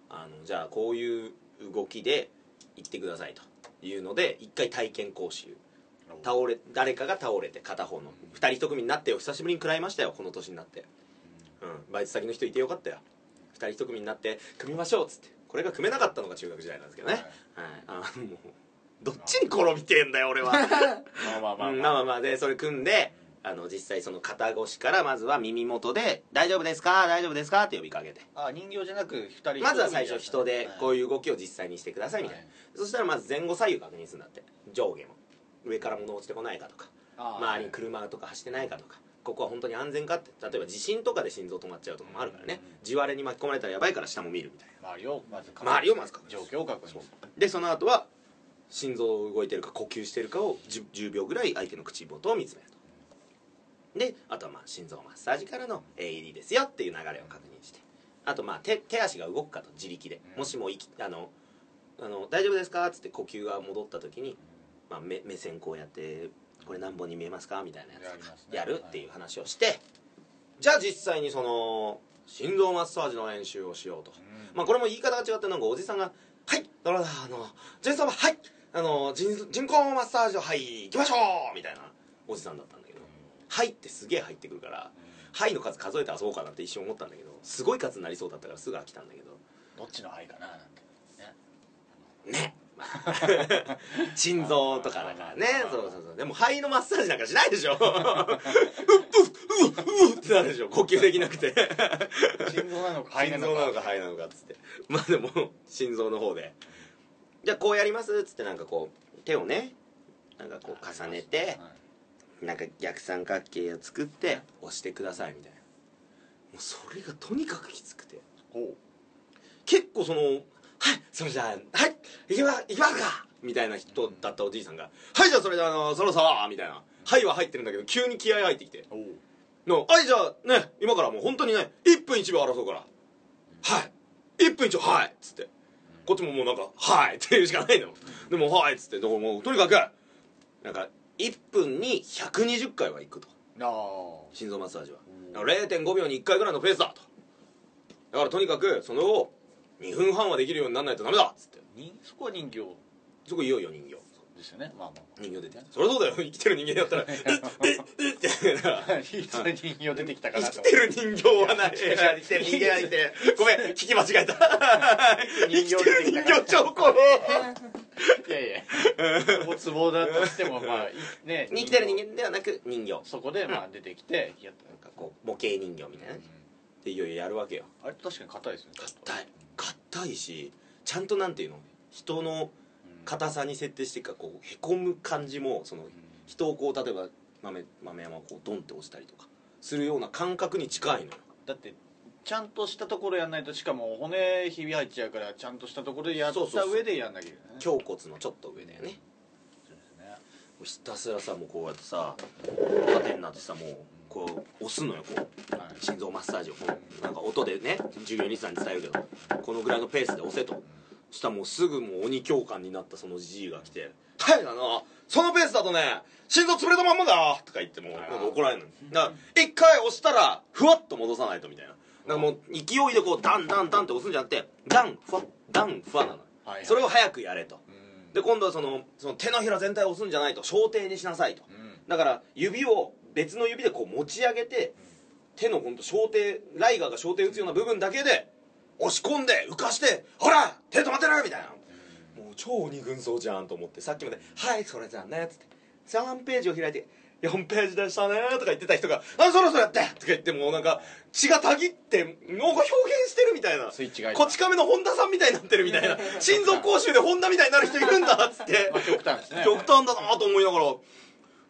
A: あのじゃあこういう動きで行ってくださいというので一回体験講習。倒れ誰かが倒れて片方の2人1組になってよ。久しぶりに食らいましたよこの年になって。うん。バイト先の人いてよかったよ。2人1組になって組みましょうっつって。これが組めなかったのが中学時代なんですけどね。はい。あもうどっちに転びてんだよ俺は。
B: まあまあまあ。
A: うんまあまあまあ。でそれ組んであの実際その肩越しからまずは耳元で「大丈夫ですか？大丈夫ですか?」って呼びかけて。
B: あ人形じゃなく二人
A: まずは最初人でこ
B: う
A: いう動きを実際にしてくださいみたいな、
B: はい。
A: そしたらまず前後左右確認するんだって。上下も。上から物落ちてこないかとか周りに車とか走ってないかとか。ここは本当に安全かって。例えば地震とかで心臓止まっちゃうとかもあるからね。地割れに巻き込まれたらやばいから下も見るみたいな。
B: 周りをまず
A: 周りをまず確認
B: 状況を確認する。
A: でその後は心臓動いてるか呼吸してるかを 10, 10秒ぐらい相手の口元を見つめるとであとはまあ心臓マッサージからの AED ですよっていう流れを確認して。あとまあ手手足が動くかと自力で、
B: うん。
A: もしも息あのあの大丈夫ですかっつって呼吸が戻った時に、まあ、目目線こうやってこれ何本に見えますかみたいなやつ
B: や
A: るっていう話をして、じゃあ実際にその心臓マッサージの練習をしようと、まあこれも言い方が違ってなんかおじさんが「はいだからあのジェン様はいあの人人工マッサージをはい行きましょう!」みたいなおじさんだったんだけど「はい」ってすげえ入ってくるから「はい」の数数えて遊ぼうかなって一瞬思ったんだけどすごい数になりそうだったからすぐ飽きたんだけど。
B: どっちの愛かななんて。
A: ね。心臓とかだからね。そうそうそう。でも肺のマッサージなんかしないでしょ。うっうっうっうっってなるでしょ。呼吸できなくて。
B: 心臓なのか肺な
A: 心
B: のか。
A: 臓なのか肺なのかっつって。まあでも心臓の方で。じゃあこうやりますっつってなんかこう手をねなんかこう重ねてなんか逆三角形を作って押してくださいみたいなもうそれがとにかくきつくて
B: ほ
A: 結構その「はいそれじゃあはい行きま行きますか!」みたいな人だったおじいさんが「はいじゃあそれであのそろそろ」みたいな「はい」は入ってるんだけど急に気合入ってきての、はい、じゃあね、今からもう本当にね、1分1秒争うから。はい。1分1秒、はいっつって。こっちももうなんか、はいっていうしかないの。でも、はいっつって、でももうとにかく、なんか、1分に120回は行くと。心臓マッサージは。
B: うん
A: だから0.5秒に1回ぐらいのペースだと。だからとにかく、その後、2分半はできるようにならないとダメだっつって。
B: にそこは人形
A: そこいよいよ人形。
B: ですよねまあま
A: 人形出て。そりゃそうだよ。生きてる人間だったら、えっ、えっ、えっって。だから
B: あいつ人形出てきたか
A: 生
B: なと
A: きてる人形はない。生きてる人間は生きてる。ごめん、聞き間違えた。生きてる人形超怖 え。
B: いやいやおつぼだとしてもまあいね
A: 生きてる人間ではなく人形。
B: そこでまあ出てきてやった
A: なんかこう、模型人形みたいなね。で、いよいよやるわけよ。
B: あれ確かに硬いですね
A: 硬い。硬いし、ちゃんとなんていうの人の硬さに設定してか、こう、へこむ感じも、その、人をこう、例えば、豆、豆山をこう、ドンって押したりとか、するような感覚に近いのよ。
B: だってちゃんとしたところやんないとしかも骨ひび入っちゃうからちゃんとしたところでやった上でやんなきゃいけないね。
A: 胸骨のちょっと上だよね。
B: そうですね。
A: ひたすらさもうこうやってさ縦になってさもうこう押すのよこう。
B: はい。
A: 心臓マッサージを。こうなんか音でね従業員さんに伝えるけどこのぐらいのペースで押せとそしたらもうすぐもう鬼教官になったそのじじいが来て「はいあのそのペースだとね心臓潰れたまんまだ。よ」とか言ってもうなんか怒られるの。だから一回押したらふわっと戻さないとみたいな。だからもう勢いでこうダンダンダンって押すんじゃなくてダンふわダンふわなの。それを早くやれと。
B: うん。
A: で今度はそのその手のひら全体を押すんじゃないと。小手にしなさいと。
B: うん。
A: だから指を別の指でこう持ち上げて手のほんと小手ライガーが小手打つような部分だけで押し込んで浮かしてほら手止まってるみたいな。もう超鬼軍曹じゃんと思ってさっきまで「はいそれじゃあね」っつって。3ページを開いて「4ページでしたね」とか言ってた人が「あそろそろやって!」とか言ってもうなんか血がたぎって脳が表現してるみたいな。
B: スイッチが
A: こち亀の本田さんみたいになってるみたいな。心臓講習で本田みたいになる人いるんだっつって。
B: まあ極端ですね。
A: 極端だなと思いながら。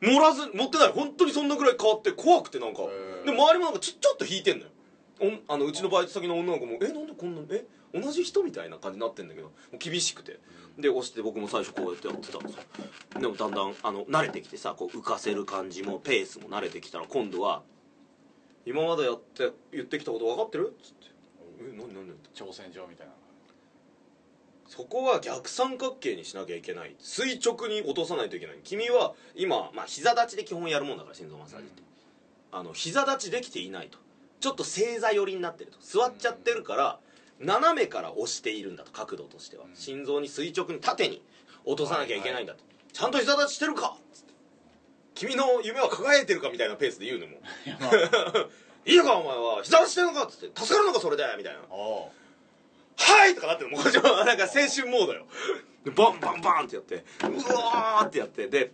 A: 盛らず持ってない。本当にそんなぐらい変わって怖くてなんか。
B: ー。
A: で周りもなんかちょちょっと引いてんのよおんあのうちのバイト先の女の子も「えなんでこんなえ同じ人?」みたいな感じになってんだけど厳しくて。で押して僕も最初こうやってやってたんですよ。でもだんだんあの慣れてきてさこう浮かせる感じもペースも慣れてきたら今度は「今までやって言ってきたこと分かってる?」っつって「え何何何?」
B: 挑戦状みたいな。
A: そこは逆三角形にしなきゃいけない。垂直に落とさないといけない。君は今、まあ、膝立ちで基本やるもんだから心臓マッサージって、あの膝立ちできていないとちょっと正座寄りになってると。座っちゃってるから斜めから押しているんだと角度としては、心臓に垂直に縦に落とさなきゃいけないんだと、ちゃんと膝立ちしてるかっつって。君の夢は輝いてるかみたいなペースで言うのも。
B: い
A: いいのかお前は。膝立ちしてるのかっつって。助かるのかそれで。みたいな。はいとかなってるもうこっちもなんか青春モードよ。でバンバンバンってやって。うわーってやって。で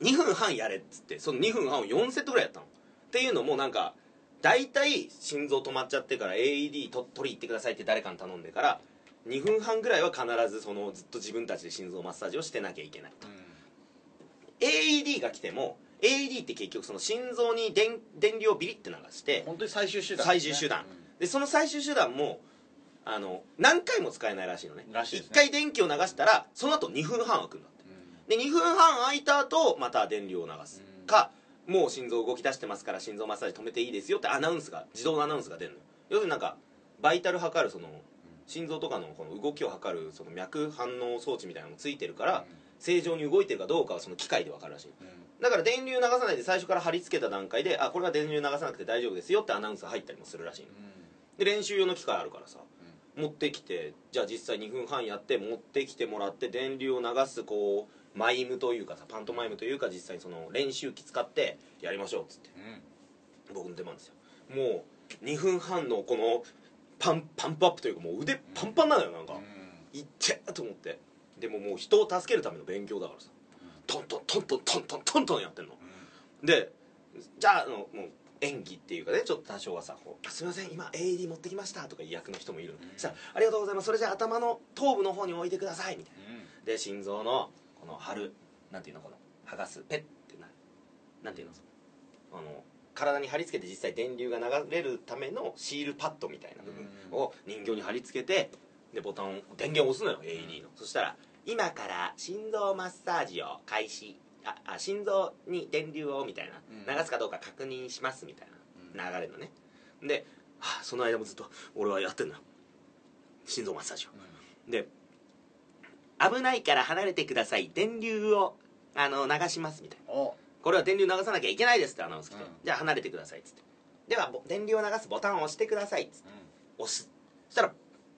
A: 2分半やれっつって。その2分半を4セットぐらいやったの。っていうのもなんか大体心臓止まっちゃってから AED と取り行ってくださいって誰かに頼んでから2分半ぐらいは必ずそのずっと自分たちで心臓マッサージをしてなきゃいけないと。AED が来ても AED って結局その心臓に電電流をビリって流して
B: 本当に最終手段
A: 最終手段、でその最終手段もあの何回も使えないらしいのね。
B: らね。
A: 1回電気を流したらその後2分半空くんだって。で2分半空いた後また電流を流す。
B: うん。
A: かもう心臓動き出してますから心臓マッサージ止めていいですよってアナウンスが自動のアナウンスが出るの。よ要するになんかバイタル測るその心臓とかのこの動きを測るその脈反応装置みたいなのもついてるから正常に動いてるかどうかはその機械で分かるらしい。だから電流流さないで最初から貼り付けた段階であこれは電流流さなくて大丈夫ですよってアナウンスが入ったりもするらしいの。で練習用の機械あるからさ、持ってきてじゃあ実際2分半やって持ってきてもらって電流を流すこうマイムというかさパントマイムというか実際にその練習機使ってやりましょうっつって。
B: うん。
A: 僕の出番ですよ。もう2分半のこのパンパンプアップというかもう腕パンパンなのよなんか、いってーと思って。でももう人を助けるための勉強だからさ。トントントントントントントントンやってんの。でじゃああのもう演技っていうかねちょっと多少はさこうあ「すいません今 AED 持ってきました」とか役の人もいるの、そしたら「ありがとうございます。それじゃあ頭の頭部の方に置いてください」みたいな。で心臓のこの貼るなんていうのこの剥がすペッってなるなんていうのあの体に貼り付けて実際電流が流れるためのシールパッドみたいな部分を人形に貼り付けてでボタンを電源を押すのよ AED の。そしたら「今から心臓マッサージを開始」ああ心臓に電流をみたい
B: うん。
A: な流すかどうか確認しますみたいな流れのね。で、はあ、その間もずっと俺はやってんのよ。心臓マッサージを。で危ないから離れてください。電流をあの流しますみたいな。
B: お。
A: これは電流流さなきゃいけないですってアナウンス来て、
B: うん。
A: じゃあ離れてくださいっつって。ではぼ電流を流すボタンを押してくださいっつって。押す。そしたら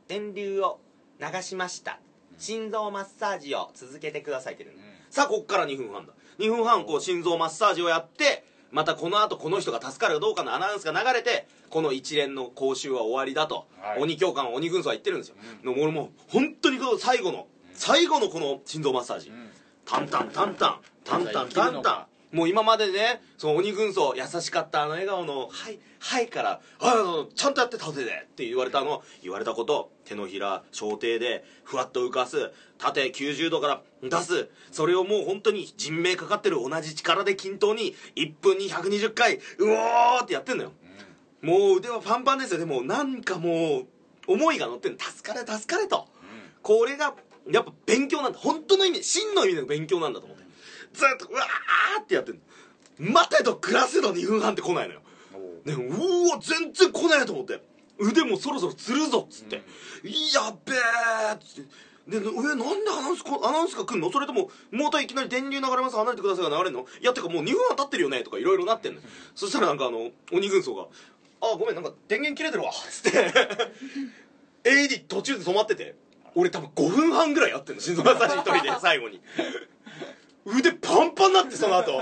A: 電流を流しました。心臓マッサージを続けてくださいって言ってるのさあこっから2分半だ。2分半こう心臓マッサージをやってまたこの後この人が助かるかどうかのアナウンスが流れてこの一連の講習は終わりだと、
B: はい。
A: 鬼教官鬼軍曹は言ってるんですよ、でも俺もう本当に最後の最後のこの心臓マッサージ、タンタンタンタン。タンタンタンタン。もう今までねその鬼軍曹優しかったあの笑顔の「はいはい」から「あのちゃんとやって縦で」って言われたの。言われたこと手のひら小手でふわっと浮かす。縦90度から出す。それをもう本当に人命かかってる同じ力で均等に1分に120回うおーってやってんのよ。もう腕はパンパンですよ。でもなんかもう思いが乗ってんの。助かれ助かれと、これがやっぱ勉強なんだ。本当の意味真の意味での勉強なんだと思って。ずっとうわーってやってんの。待てと暮らせの2分半って来ないのよ。でもうわ全然来ないと思って。腕もそろそろつるぞっつって、やっべえっつって。で、上なんでアナウンスこ、アナウンスが来んの？それとも、モーターいきなり電流流れます、離れてくださいが流れるの？いや、てかもう2分半経ってるよねとかいろいろなってんのよ。そしたらなんかあの、鬼軍曹が、あ、ごめん、なんか電源切れてるわ、つって。AED 途中で止まってて、俺多分5分半ぐらいやってんの、心臓マッサージ一人で、最後に。腕パンパンになって、その後。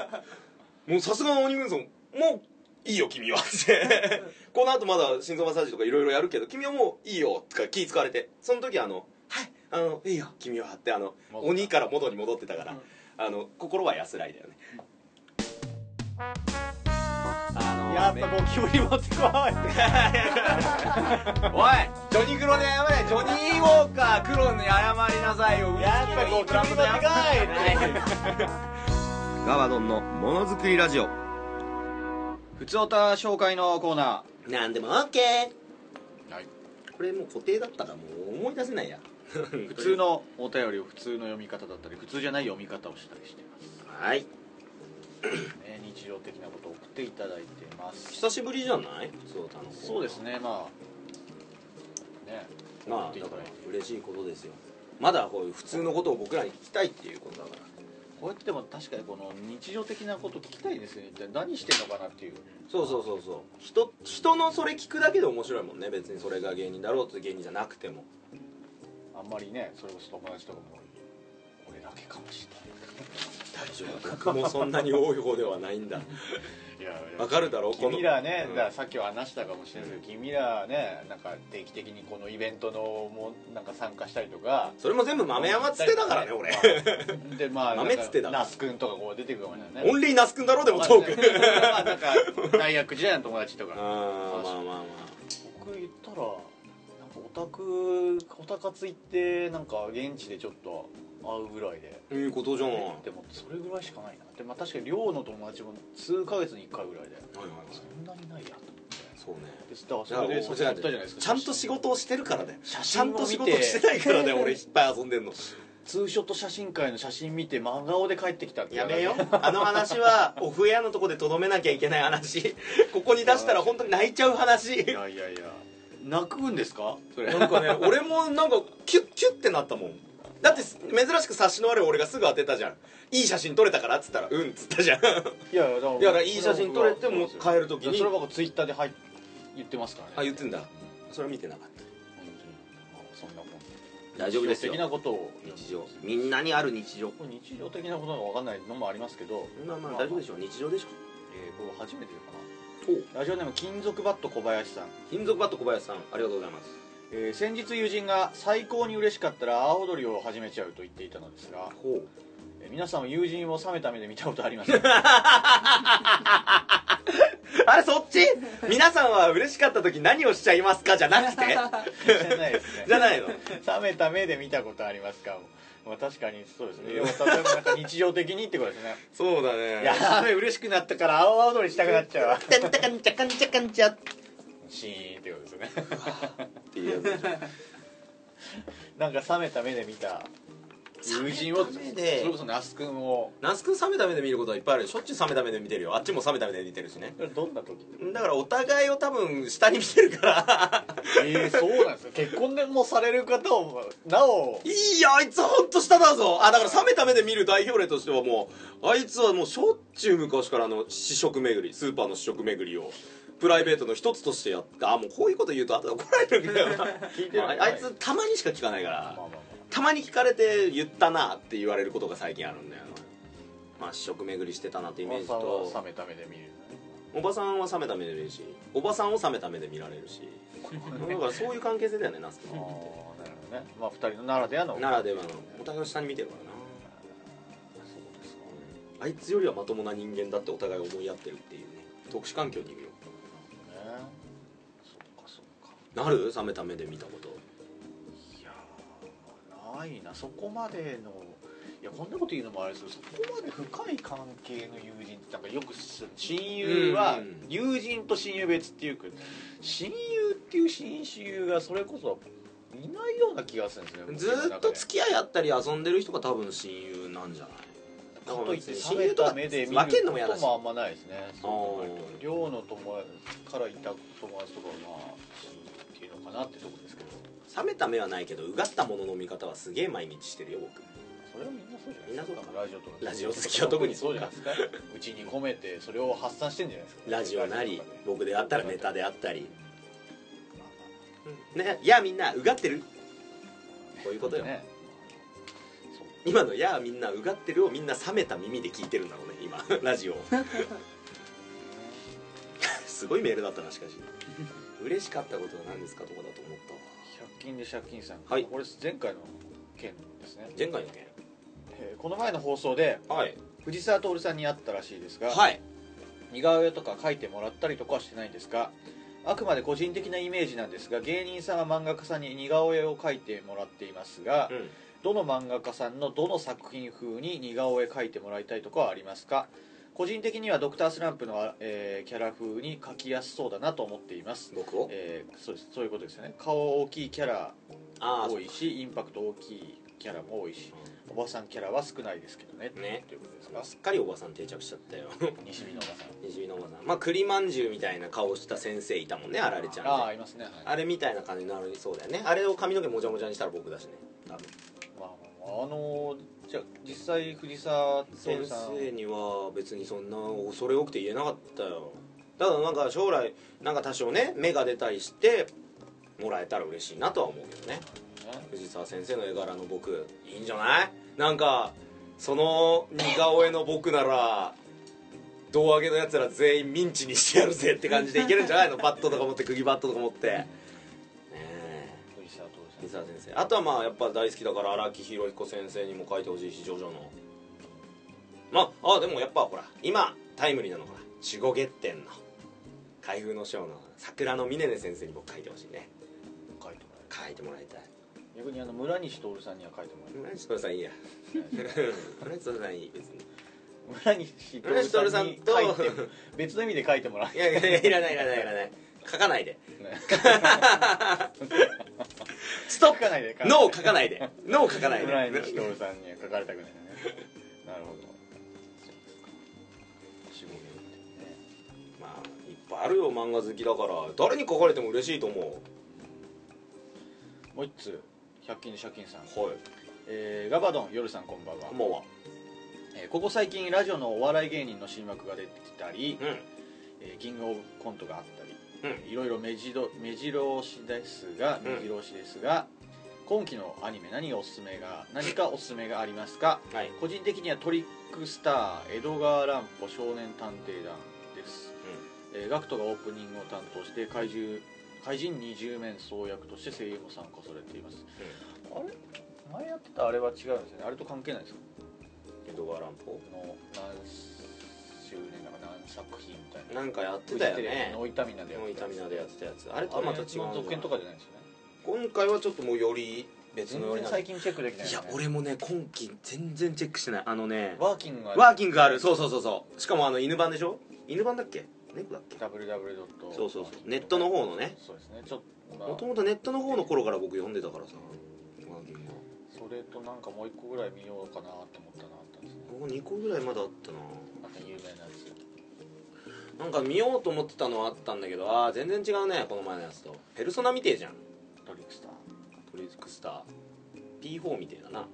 A: もうさすがの鬼軍曹、もう、いいよ、君は。っ てこの後まだ心臓マッサージとかいろいろやるけど、君はもういいよ、とか気使われて。その時あの、はい、あの、いいよ、君は。ってあの、鬼から元に戻ってたから、あの、心は安らいだよね。あの
B: やっぱゴキブリ持ってこい。
C: おいジョニークロで謝れジョニーウォーカークロに謝りなさいよ
B: やっぱゴキブリ持ってこい
A: ガバドンのものづくりラジオ。
B: ふつおた紹介のコーナ
A: なんでも OK
B: ー、はい、
A: これもう固定だったらもう思い出せないや。
B: 普通のお便りを普通の読み方だったり普通じゃない読み方をしたりしてま
A: はい。
B: す、ね、日常的なことを送っていただいてます。
A: 久しぶりじゃない？そうたの。
B: そうですねまあ。ね。
A: まあだから嬉しいことですよ。まだこういう普通のことを僕らに聞きたいっていうことだから。
B: こうやっても確かにこの日常的なこと聞きたいですよね。一体何してんのかなっていう。
A: そうそうそうそう。人人のそれ聞くだけで面白いもんね別に。それが芸人だろうと芸人じゃなくても。
B: あんまりねそれこそ友達とかも俺だけかもしれない
A: 大丈夫。僕もそんなに多い方ではないんだ。わかるだろ？この。
B: 君らね、
A: うん。
B: だからさっきは話したかもしれないけど、君らねなんか定期的にこのイベントのもなんか参加したりとか
A: それも全部豆山つてだからね俺。
B: でまあ
A: 豆つてだ
B: 那須君とかこう出てくるかもしれないね。
A: オンリーナスくんだろ？でもトーク。
B: まあなんか大学時代の友達とか。
A: あーまあまあまあ。
B: 僕言ったらなんかオタクオタ活行ってなんか現地でちょっと会うぐらいで。
A: いいことじゃない。
B: でもそれぐらいしかないな。で、まあ、確かに寮の友達も数ヶ月に1回ぐらいで。
A: はいはいはい。
B: そんなにないやと
A: そうね。
B: でだからそれでそたじゃないですか
A: ちゃんと仕事をしてるからね。
B: 写
A: ちゃんと仕事してないからね俺いっぱい遊んでんの。
B: ツーショット写真会の写真見て真顔で帰ってきた
A: やめよあの話はオフエアのとこでとどめなきゃいけない話。ここに出したら本当に泣いちゃう話。
B: いやいやいや。泣くんですか？それ。
A: なんかね俺もなんかキュッキュッってなったもんだって珍しく察しの悪い俺がすぐ当てたじゃん。いい写真撮れたからっつったらうんっつったじゃん。
B: いやいやだから
A: い やいい写真撮れてもう帰る時に。
B: それは僕ツイッターで言ってますからね。
A: あ言ってんだ。それは見てなかった。
B: 本当に。あそんなもん
A: 大丈夫ですよ。
B: 日常的なことを
A: 日常。みんなにある日常。
B: 日常的なことが分かんないのもありますけど、
A: まあまあ。大丈夫でしょう。日常でしょ
B: えー、これ初めてか
A: お。
B: なラジオネーム金属バット小林さん、
A: 金属バット小林さんありがとうございます
B: えー先日友人が最高に嬉しかったら阿波踊りを始めちゃうと言っていたのですが、えー皆さんは友人を冷めた目で見たことありますか？
A: あれそっち？皆さんは嬉しかった時何をしちゃいますかじゃなくて？
B: じゃないですね。
A: じゃないの？
B: 冷めた目で見たことありますかまあ確かにそうですね。でも例えばなんか日常的にってことですね。
A: そうだね。
B: やべ 嬉しくなったから阿波踊りしたくなっちゃうわ。
A: てんてかんちゃかんちゃかんちゃっ
B: シーンってことですよね。
A: ていうやつでしょ。
B: なんか冷めた目で見た。友人を
A: 冷めた目で。
B: それこそ那須君を。
A: 那須君冷めた目で見ることはいっぱいあるよ。しょっちゅう冷めた目で見てるよ。あっちも冷めた目で見てるしね。
B: どんな時？
A: だからお互いを多分下に見てるから。
B: えー、そうなんですか結婚でもされる方をなお。
A: いやあいつは本当下だぞ。あだから冷めた目で見る代表例としてはもうあいつはもうしょっちゅう昔からあの試食巡りスーパーの試食巡りをプライベートの一つとしてやってあもうこういうこと言うと後で怒られるんだよ
B: 聞いてる。
A: ああいつたまにしか聞かないから、たまに聞かれて言ったなって言われることが最近あるんだよ。まあ試食巡りしてたなってイメージ
B: あおば
A: と
B: さんは冷めた目で見る。
A: おばさんは冷めた目で見るしおばさんを冷めた目で見られるし。だからそういう関係性だよねナス君。
B: ああなるほどね。まあ二人のならではの。
A: ならではの。お互いを下に見てるからな。あいつよりはまともな人間だってお互い思い合ってるっていうね。特殊環境にいるよなる？冷めた目で見たこと。
B: いやーないな。そこまでのいやこんなこと言うのもあれですけどそこまで深い関係の友人ってなんかよくす親友は
A: うん
B: 友人と親友別っていうか親友っていう親友がそれこそいないような気がするんですね
A: ずーっと付き合いあったり遊んでる人が多分親友なんじゃない？
B: かといって
A: 親友と
B: 目で見る
A: 分けんのも
B: あんまないですね。寮の友達からいた友達とかはまあ親友かなってとこですけど。
A: 冷めた目はないけどうがったものの見方はすげえ毎日してるよ僕。
B: それはみんなそうじゃない
A: みんなそうか
B: ラジオとか。
A: ラジオ好きは特にそう
B: じゃないですか。うちに込めてそれを発散してんじゃないですか。
A: ラジオなり僕であったらネタであったり。ねいやみんなうがってる？こういうことよ、
B: ね。
A: 今の「やあみんなうがってる」をみんな冷めた耳で聞いてるんだろうね今。ラジオ すごいメールだったなしかし嬉しかったことは何ですかとかだと思ったわ。
B: 100均で借金さん、
A: はい。
B: これ前回の件ですね、
A: 前回の件。
B: えーこの前の放送で
A: はい。
B: 藤沢徹さんに会ったらしいですが、
A: はい。
B: 似顔絵とか描いてもらったりとかはしてないんですかあくまで個人的なイメージなんですが芸人さんは漫画家さんに似顔絵を描いてもらっていますが、
A: うん。
B: どの漫画家さんのどの作品風に似顔絵描いてもらいたいとかはありますか？個人的にはドクタースランプの、えーキャラ風に描きやすそうだなと思っています、
A: 僕を？
B: えーそうです。そういうことですよね。顔大きいキャラ多いしインパクト大きいキャラも多いしおばさんキャラは少ないですけどね。
A: ね。
B: ということですか
A: まあすっかりおばさん定着しちゃったよ。
B: 西見のおばさん。
A: 西日のおばさん。まあ栗まんじゅうみたいな顔した先生いたもんねあられちゃんで。
B: ああいますね、はい。
A: あれみたいな感じになりそうだよね。あれを髪の毛もじゃもじゃにしたら僕だしね多分
B: まあ、あのーじゃあ実際藤沢
A: 先生には別にそんな恐れ多くて言えなかったよ。ただなんか将来なんか多少ね芽が出たりしてもらえたら嬉しいなとは思うけどね。藤沢先生の絵柄の僕いいんじゃない？なんかその似顔絵の僕なら胴上げのやつら全員ミンチにしてやるぜって感じでいけるんじゃないの？バットとか持って釘バットとか持って
B: 沢
A: 先生。あとはまあやっぱ大好きだから荒木博彦先生にも書いてほしいしジョジョの。まああでもやっぱほら今タイムリーなのほら守護月天の開封の章の桜の峰々先生に僕書いてほしいね。
B: 書いてもらえ
A: 書いてもらいたい。
B: 逆にあの村西徹さんには書いてもら
A: 村西徹さんいいや。村西徹さんいい別に。
B: え村西徹さんに書いて別の意味で書いてもら
A: いやいやいやいらないいらないいらない。書かないで。
B: うね
A: ストッ
B: 書かないで。
A: プノー書かないで。ノー書かないで。
B: 村西徹さんには書かれたくないね。なるほど。
A: まあいっぱいあるよ漫画好きだから誰に書かれても嬉しいと思う。
B: もう一つ百均で借金さん、
A: はい。
B: えーガバドン夜さんこんばんは。
A: こんばんは。
B: えーここ最近ラジオのお笑い芸人の新幕が出てきたり、
A: うん。
B: えーキングオブコントがあったいろいろ目白目白押しですが
A: うん。
B: 目白押しですが、今期のアニメ何がおすすめが何かおすすめがありますか？
A: はい。
B: 個人的にはトリックスター江戸川乱歩少年探偵団です、えーガクトがオープニングを担当して怪獣怪人二十面相役として声優も参加されています、あれ？前やってたあれは違うんですよね。あれと関係ないですか？
A: 江戸川乱歩
B: の何周年だか何作品みたいな。
A: なんかやってたよね。
B: ビの痛みなでやってた
A: やってたやつ。あれとはまた違う
B: の続編とかじゃないですよね。
A: 今回はちょっともうより別
B: 全
A: のより
B: 最近チェックできないね。
A: や俺もね今期全然チェックしてない。あのね
B: ワーキングが
A: ワーキングがある。そうそうそうそう。しかもあの犬版でしょ？犬版だっけ？猫だっけ
B: ？www.
A: そうそうそう。ネットの方のね。
B: そうですね。ちょっと、まあ。
A: もともとネットの方の頃から僕読んでたからさ。ワーキング
B: それとなんかもう一個ぐらい見ようかなと思ったなあったんですね
A: ここ2個ぐらいまだあったな。
B: なんか有名なやつ
A: なんか見ようと思ってたのはあったんだけどああ全然違うねこの前のやつと。ペルソナみてえじゃん。
B: トリックスター。
A: トリックスター。P4 みてえだな。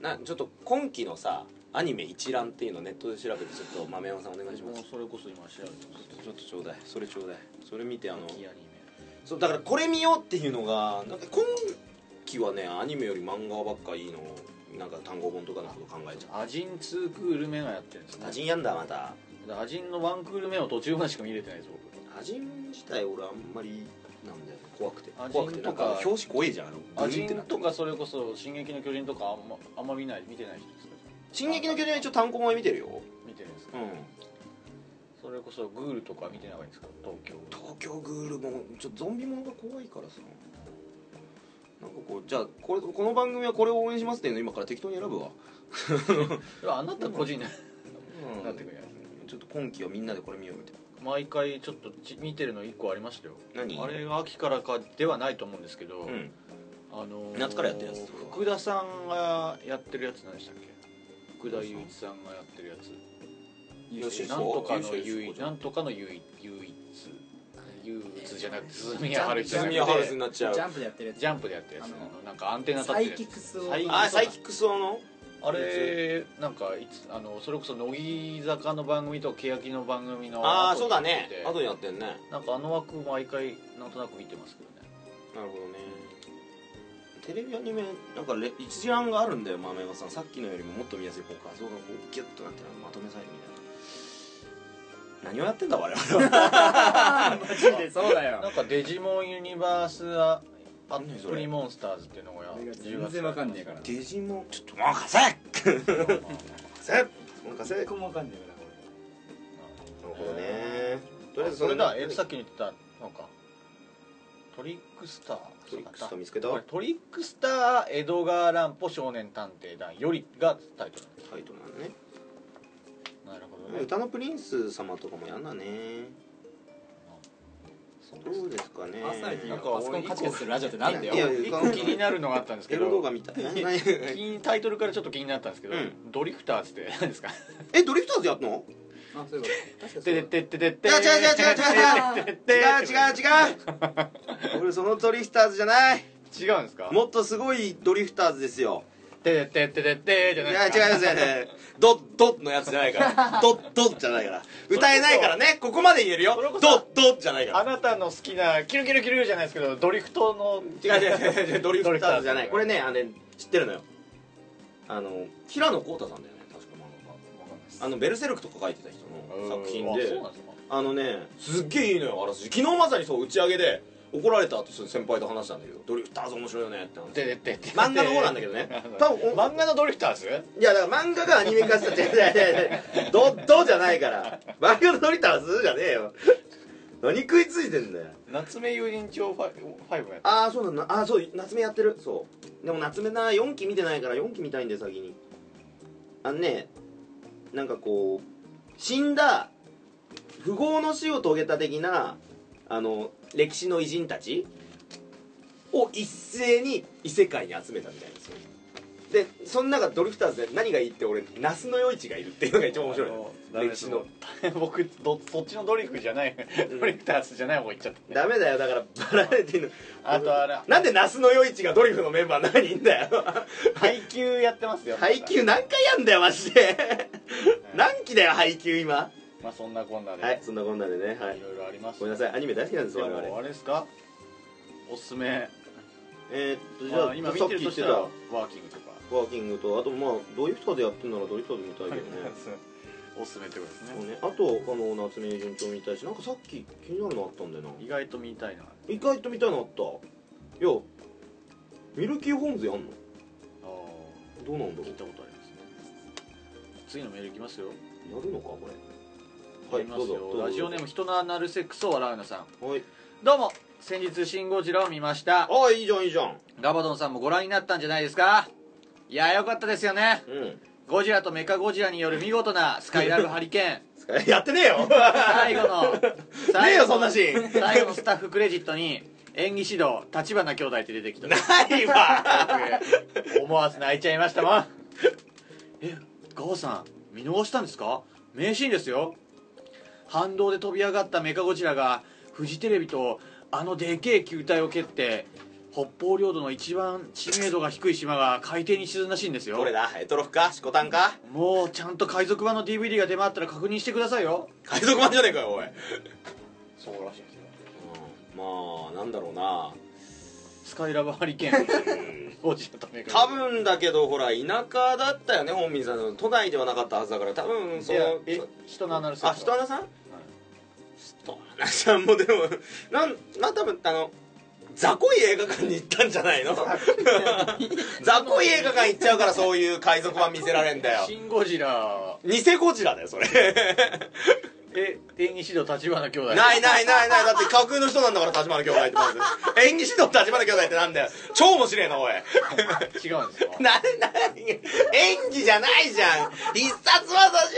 A: なちょっと今期のさアニメ一覧っていうのネットで調べてちょっと豆山さんお願いします。
B: それこそ今調べてます
A: ちょっとちょうだい。それちょうだい。それ見てあの
B: 人気アニメ。
A: そうだからこれ見ようっていうのがなんか今期はねアニメより漫画ばっかいいのなんか単語本とかのこと考えちゃ
B: アジン2クール目がやってるんですね。
A: うアジンやんだまた。
B: アジンの1クール目を途中までしか見れてないです僕。
A: アジン自体俺あんまりなんだよ怖くて。
B: アジン
A: 怖くて。なんか
B: とか
A: 表紙怖いじゃん。あの
B: アジンとかそれこそ「進撃の巨人」とかあんまあんま見ない見てない人ですか？
A: 進撃の巨人は一応単行本見てるよ。
B: 見てるんですか、
A: うん。
B: それこそグールとか見てないんですか？東京。
A: 東京グールもちょっとゾンビものが怖いからさなんかこうじゃあこれこの番組はこれを応援しますっていうの今から適当に選ぶわ、
B: あなた個人で
A: うん。
B: なってくれ
A: ちょっと今期はみんなでこれ見ようみたい
B: 毎回ちょっとち見てるの1個ありましたよ。
A: 何？
B: あれが秋からかではないと思うんですけど、
A: なうん。
B: あのー
A: 夏からやってるやつ
B: 福田さんがやってるやつ何でしたっけ？福田雄一さんがやってるやつ。
A: よし
B: なんとかの唯一なんとかの唯一唯一唯一じゃなくて鈴宮
E: ジャンプ。
B: 春日。じゃなくて
A: 鈴宮ハルスになっちゃう。
E: ジャンプでやってるやつ
B: ジャンプでやってるやつ
E: あの
B: なんかアンテナ立っ
E: サイ
B: てるやつ。
E: キックスを。
B: サイ
A: あサイキックスオの？
B: あれ？なんかいつあのそれこそ乃木坂の番組と欅の番組の
A: ああそうだね。後にやってんね。
B: なんかあの枠毎回なんとなく見てますけどね。
A: なるほどね。テレビアニメなんかレ一覧があるんだよ豆山さん。さっきのよりももっと見やすいこう画像がこうギュッとなってるまとめサイトみたいな何をやってんだ我々は。
E: マジでそうだよ。
B: なんかデジモンユニバースアアプリモンスターズっていうのが
E: 俺が
B: 10
E: 全然わかんねえから。
A: デジモンちょっと任せ任せ任せなる
E: 僕もわかんねえから。
A: ほどね。とりあえず
B: それだ。
A: え
B: えさっき言ってたのかトリックスター。
A: トリックスター見つけた？
B: トリックスター江戸川乱歩少年探偵団よりがタイトル。
A: タイトルなのね
B: なるほどね。
A: 歌のプリンス様とかもやんだね。どうですかね。
E: パーソナリティ
B: なんか
E: がパソコンカチカチするラジオってなんだよ。
A: いや
B: 一個気になるのがあったんですけ
A: エロ動
B: ど
A: 画みたい
B: タイトルからちょっと気になったんですけど、
A: うん。
B: ドリフターズって何ですか？
A: えドリフターズやったの？
E: あそういうこと。確か
B: てってってってって
A: 違う違う違う違う違う違う違う違う俺そのドリフターズじゃない
B: 違うんですか
A: もっとすごいドリフターズですよ
B: てててってってじゃない
A: や違う
B: ですか
A: 違う違うドッドッのやつじゃないからドッドッじゃないから歌えないからねここまで言えるよドッドッじゃないから
B: あなたの好きなキルキルキルじゃないですけどドリフトの
A: 違う違う違うドリフターじゃないこれ
B: ね
A: あのね知ってるのよあの平野浩太さんだよね確か漫画あのベルセルクとか書いてた人の作品であのねすっげえいいのよあらすじ昨日まさにそう打ち上げで怒られた後先輩と話したんだけどドリフターズ面白いよねって話。
B: てってってって
A: 漫画の方なんだけどね。多分お
B: 漫画のドリフターズ？
A: いやだから漫画がアニメ化した違う違う違う違うドッドじゃないから。漫画のドリフターズじゃねえよ。何食いついてんだよ。
B: 夏目友人帳 5, 5やって
A: ああそうなんだ。ああそう夏目やってる。そう。でも夏目な4期見てないから4期見たいんで先に。あのねなんかこう死んだ富豪の死を遂げた的なあの歴史の偉人たちを一斉に異世界に集めたみたいなんですよ。でその中ドリフターズで何がいいって俺那須の余市がいるっていうのが一番面白いの。歴史の。
B: 僕どそっちのドリフじゃない。ドリフターズじゃない方行っちゃった。
A: ダメだよ。だからバラエティの。
B: あとあれ。
A: なんで那須の余市がドリフのメンバーの中にいんだよ。
B: 配給やってますよ。
A: 配給何回やんだよマジで。何期だよ配給今
B: まあそんなこんなで、
A: はいそんなこんなでね。はい。
B: いろいろあります。
A: ごめんなさい。アニメ大好きなんです我々。
B: あれですか？おすすめ。
A: えー、っとじ
B: ま
A: ゃあ
B: あ今見
A: き言って
B: とした
A: ワ
B: ワーキングとか。
A: ーキングとあとまあドリフターでやってんならドリフターで見たいけど ね。
B: おすすめってことですね。
A: ね。あとあの夏目順調見たいしなんかさっき気になるのあったんだよな。
B: 意外と見たいな。
A: 意外と見たいのあった？いやミルキーホームズやんの？
B: あー。
A: どうなんだろう。
B: 聞いたことありますね。次のメールいきますよ。
A: やるのかこれ
B: ありますよ。ラジオネーム人のアナルセックスを笑うなさん。
A: はい。
B: どうも。先日「シン・ゴジラ」を見ました。
A: ああいいじゃんいいじゃん。
B: ガバドンさんもご覧になったんじゃないですか？いやよかったですよね。
A: うん。
B: ゴジラとメカゴジラによる見事なスカイラブハリケーン。
A: やってねえよ。
B: 最後の
A: ねえよそんなシーン。
B: 最後のスタッフクレジットに演技指導立花兄弟って出てきた。
A: ないわ。
B: 僕思わず泣いちゃいましたもん。えガオさん見逃したんですか？名シーンですよ反動で飛び上がったメカゴジラがフジテレビとあのでけえ球体を蹴って北方領土の一番知名度が低い島が海底に沈んだシーンですよ。
A: どれだ？エトロフか？シコタンか？
B: もうちゃんと海賊版の DVD が出回ったら確認してくださいよ。
A: 海賊版じゃねえかよおい、
B: そうらしいですよ。
A: まあなんだろうな。
B: スカイラブハリケーン。ゴジラとメカ
A: 多分だけどほら田舎だったよね本民さん。の都内ではなかったはずだから多分その
B: え人のアナルセッ
A: あ人穴さん人穴さんもでもなんまあ多分あの雑魚い映画館に行ったんじゃないの？雑魚い映画館。行っちゃうからそういう海賊版見せられんだよ。
B: シン・ゴジラ。
A: 偽ゴジラだよそれ。
B: え演技指導立花兄弟。
A: ないないないない。だって架空の人なんだから立花兄弟ってまず。演技指導立花兄弟ってなんだよ。超面白いなおい。
B: 違うんですか？
A: な、な、演技じゃないじゃん。必殺技じ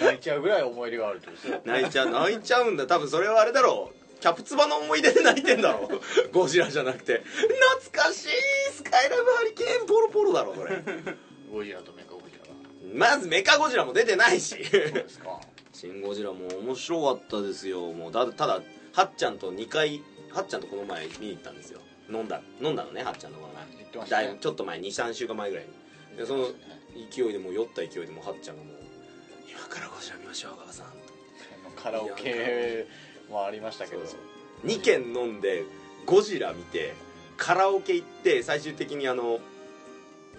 B: 泣いちゃうぐらい思い入れがあるってことですよ
A: 泣いちゃう、泣いちゃうんだ。多分それはあれだろう。キャプツバの思い出で泣いてんだろう。ゴジラじゃなくて。懐かしいスカイラブハリケーンポロポロだろ、それ。
B: ゴジラとメカゴジラが
A: まずメカゴジラも出てないし。
B: そうですか
A: シン・ゴジラも面白かったですよ。もう、だただ、はっちゃんと2回、はっちゃんとこの前見に行ったんですよ。飲んだ、飲んだのね、はっちゃんとこの前。
B: 言ってましたね
A: だいぶちょっと前、2、3週間前ぐらいに。でその勢いでもう酔った勢いでもうはっちゃんがもう今からゴジラ見ましょうガさん。
B: カラオケもありましたけど。
A: 2軒飲んでゴジラ見てカラオケ行って最終的にあの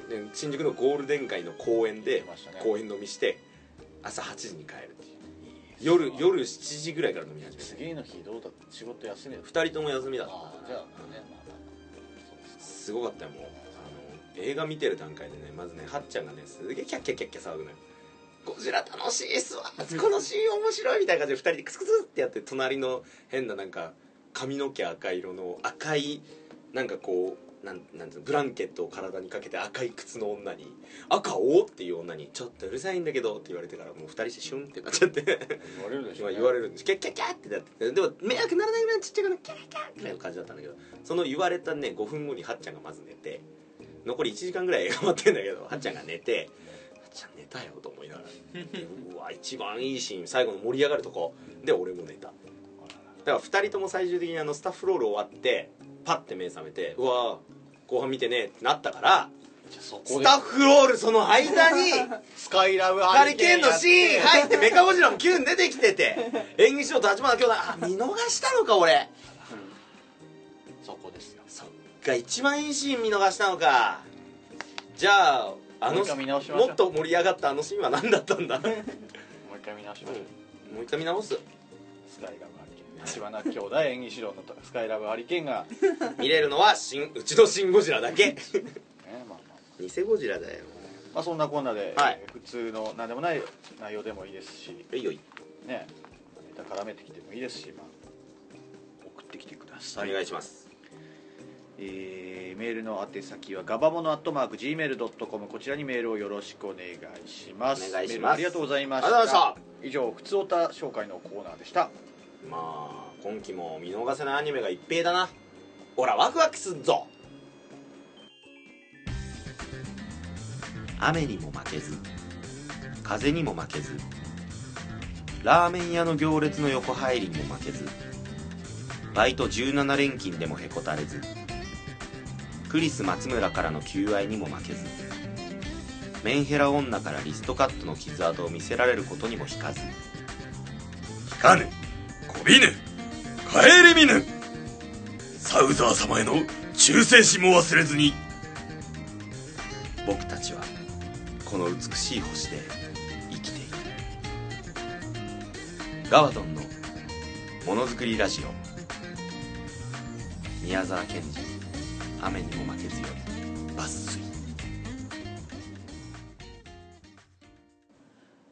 A: ね新宿のゴールデン街の公園で公園飲みして朝8時に帰るっていう。夜夜7時ぐらいから飲み始めて。
B: 次の日どうだった？仕事休みだった
A: ？2人とも休みだった。
B: じゃあねまあす
A: ごかったよもう。あの映画見てる段階でねまずねはっちゃんがねすげえキャッキャッキャッキャ騒ぐのよゴジラ楽しいっすわ。このシーン面白いみたいな感じで2人でクスクスってやって隣の変ななんか髪の毛赤色の赤いなんかこうなんなんつうのブランケットを体にかけて赤い靴の女に「赤を?」っていう女に「ちょっとうるさいんだけど」って言われてからもう2人してシュンってなっちゃって。
B: 言われるでしょ、
A: まあ
B: ね、
A: 言われるんです。キャッキャッキャッってなってて。でも迷惑ならないぐらいちっちゃいからキャッキャッみたいな感じだったんだけどその言われたね5分後にはっちゃんがまず寝て残り1時間ぐらい頑張ってんだけどはっちゃんが寝てちゃん寝たよと思いながら。でうわ一番いいシーン最後の盛り上がるとこ。で俺も寝た。だから2人とも最終的にあのスタッフロール終わってパッて目覚めてうわ後半見てねってなったからス
B: で。
A: タッフロールその間に
B: スカイラブ
A: ハリケーンのシーン入って。メカゴジラも急に出てきてて 演技賞と立花兄弟あ見逃したのか俺。
B: そこですよ。
A: そっか一番いいシーン見逃したのか。じゃああの
B: もう一回見直しましょう。
A: もっと盛り上がったあのシーンは何だったんだ？も
B: もう一回見直しましょう、
A: う一回見直す。
B: スカイラブハリケーン立花兄弟演技指導のスカイラブハリケーンが、ね
A: 見れるのは新うちのシン・ゴジラだけ
B: まあまあ
A: 偽ゴジラだよ
B: まあそんなこんなで、
A: はい。
B: えー普通の何でもない内容でもいいですし。
A: いいよいい。
B: ね。ネタ絡めてきてもいいですし、まあ、送ってきてください。
A: お願いします
B: えーメールの宛先はガバモノアットマーク Gmail.com こちらにメールをよろしくお願いします。
A: お願いします。
B: メールありがとうございました。以上「ふつおた紹介」のコーナーでした。
A: まあ今期も見逃せないアニメがいっぺいだな。ほらワクワクすっぞ。雨にも負けず風にも負けずラーメン屋の行列の横入りにも負けずバイト17連勤でもへこたれずクリス松村からの求愛にも負けずメンヘラ女からリストカットの傷跡を見せられることにも引かず
D: 引かぬこびぬ顧みぬサウザー様への忠誠心も忘れずに。
A: 僕たちはこの美しい星で生きている。ガワドンのものづくりラジオ。宮沢賢治。雨にも負けずよ。抜粋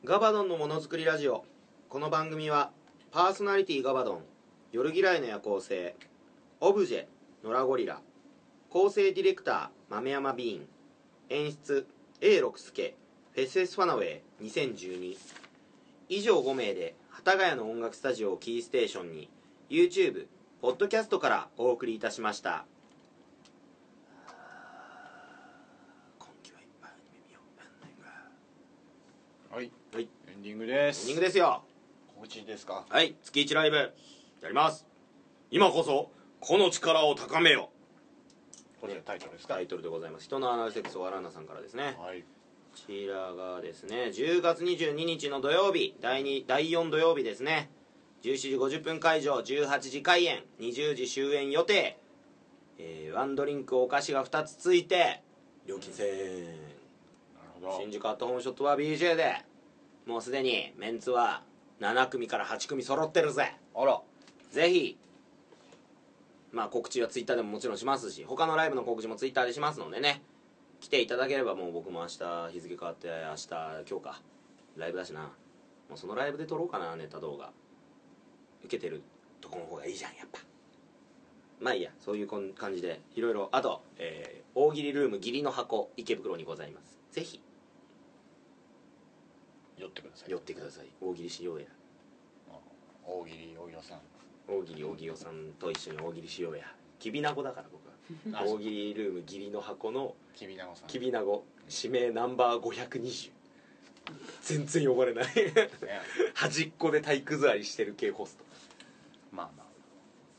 A: ガバドンのものづくりラジオ。この番組はパーソナリティガバドン。夜嫌いの夜行性。オブジェ。ノラゴリラ。構成ディレクター豆山ビーン。演出 A 六輔フェスエスファナウェイ。2012以上5名で幡ヶ谷の音楽スタジオをキーステーションに YouTube ポッドキャストからお送りいたしました今期はいっぱいアニメ見ようエンディング
B: はい
A: はい
B: エンディングです。
A: エンディングですよ。
B: 告知ですか？
A: はい月1ライブ。やります。今こそこの力を高めよ。
B: これタイトルですか？
A: タイトルでございます。人のアナルセックスをアラーナさんからですね。
B: はい。
A: こちらがですね10月22日の土曜日。第2第4土曜日ですね。17時50分会場18時開演。20時終演予定、えーワンドリンクお菓子が2つついて料金1000円。
B: なるほど。
A: 新宿アットホームショットは BJ でもうすでにメンツは7組から8組揃ってるぜ。
B: あら。
A: ぜひまあ告知はツイッターでももちろんしますし他のライブの告知もツイッターでしますのでね来ていただければもう僕も明日日付変わって明日今日かライブだしな。もうそのライブで撮ろうかなネタ動画。受けてるとこの方がいいじゃんやっぱ。まあいいや。そういうこん感じでいろいろ。あと、えー大喜利ルーム義理の箱池袋にございます。ぜひ
B: 寄ってください。
A: 寄ってください。大喜利しようや。
B: 大喜利大喜利さん。
A: 大喜利大喜利さんと一緒に大喜利しようや。きびなごだから僕は。
B: あ
A: 大喜利ルーム義理の箱の
B: きびなごさん。
A: きびなご。指名ナンバー520全然呼ばれない。
B: ね。
A: 端っこで体育座りしてる系ホスト。
B: まあまあ。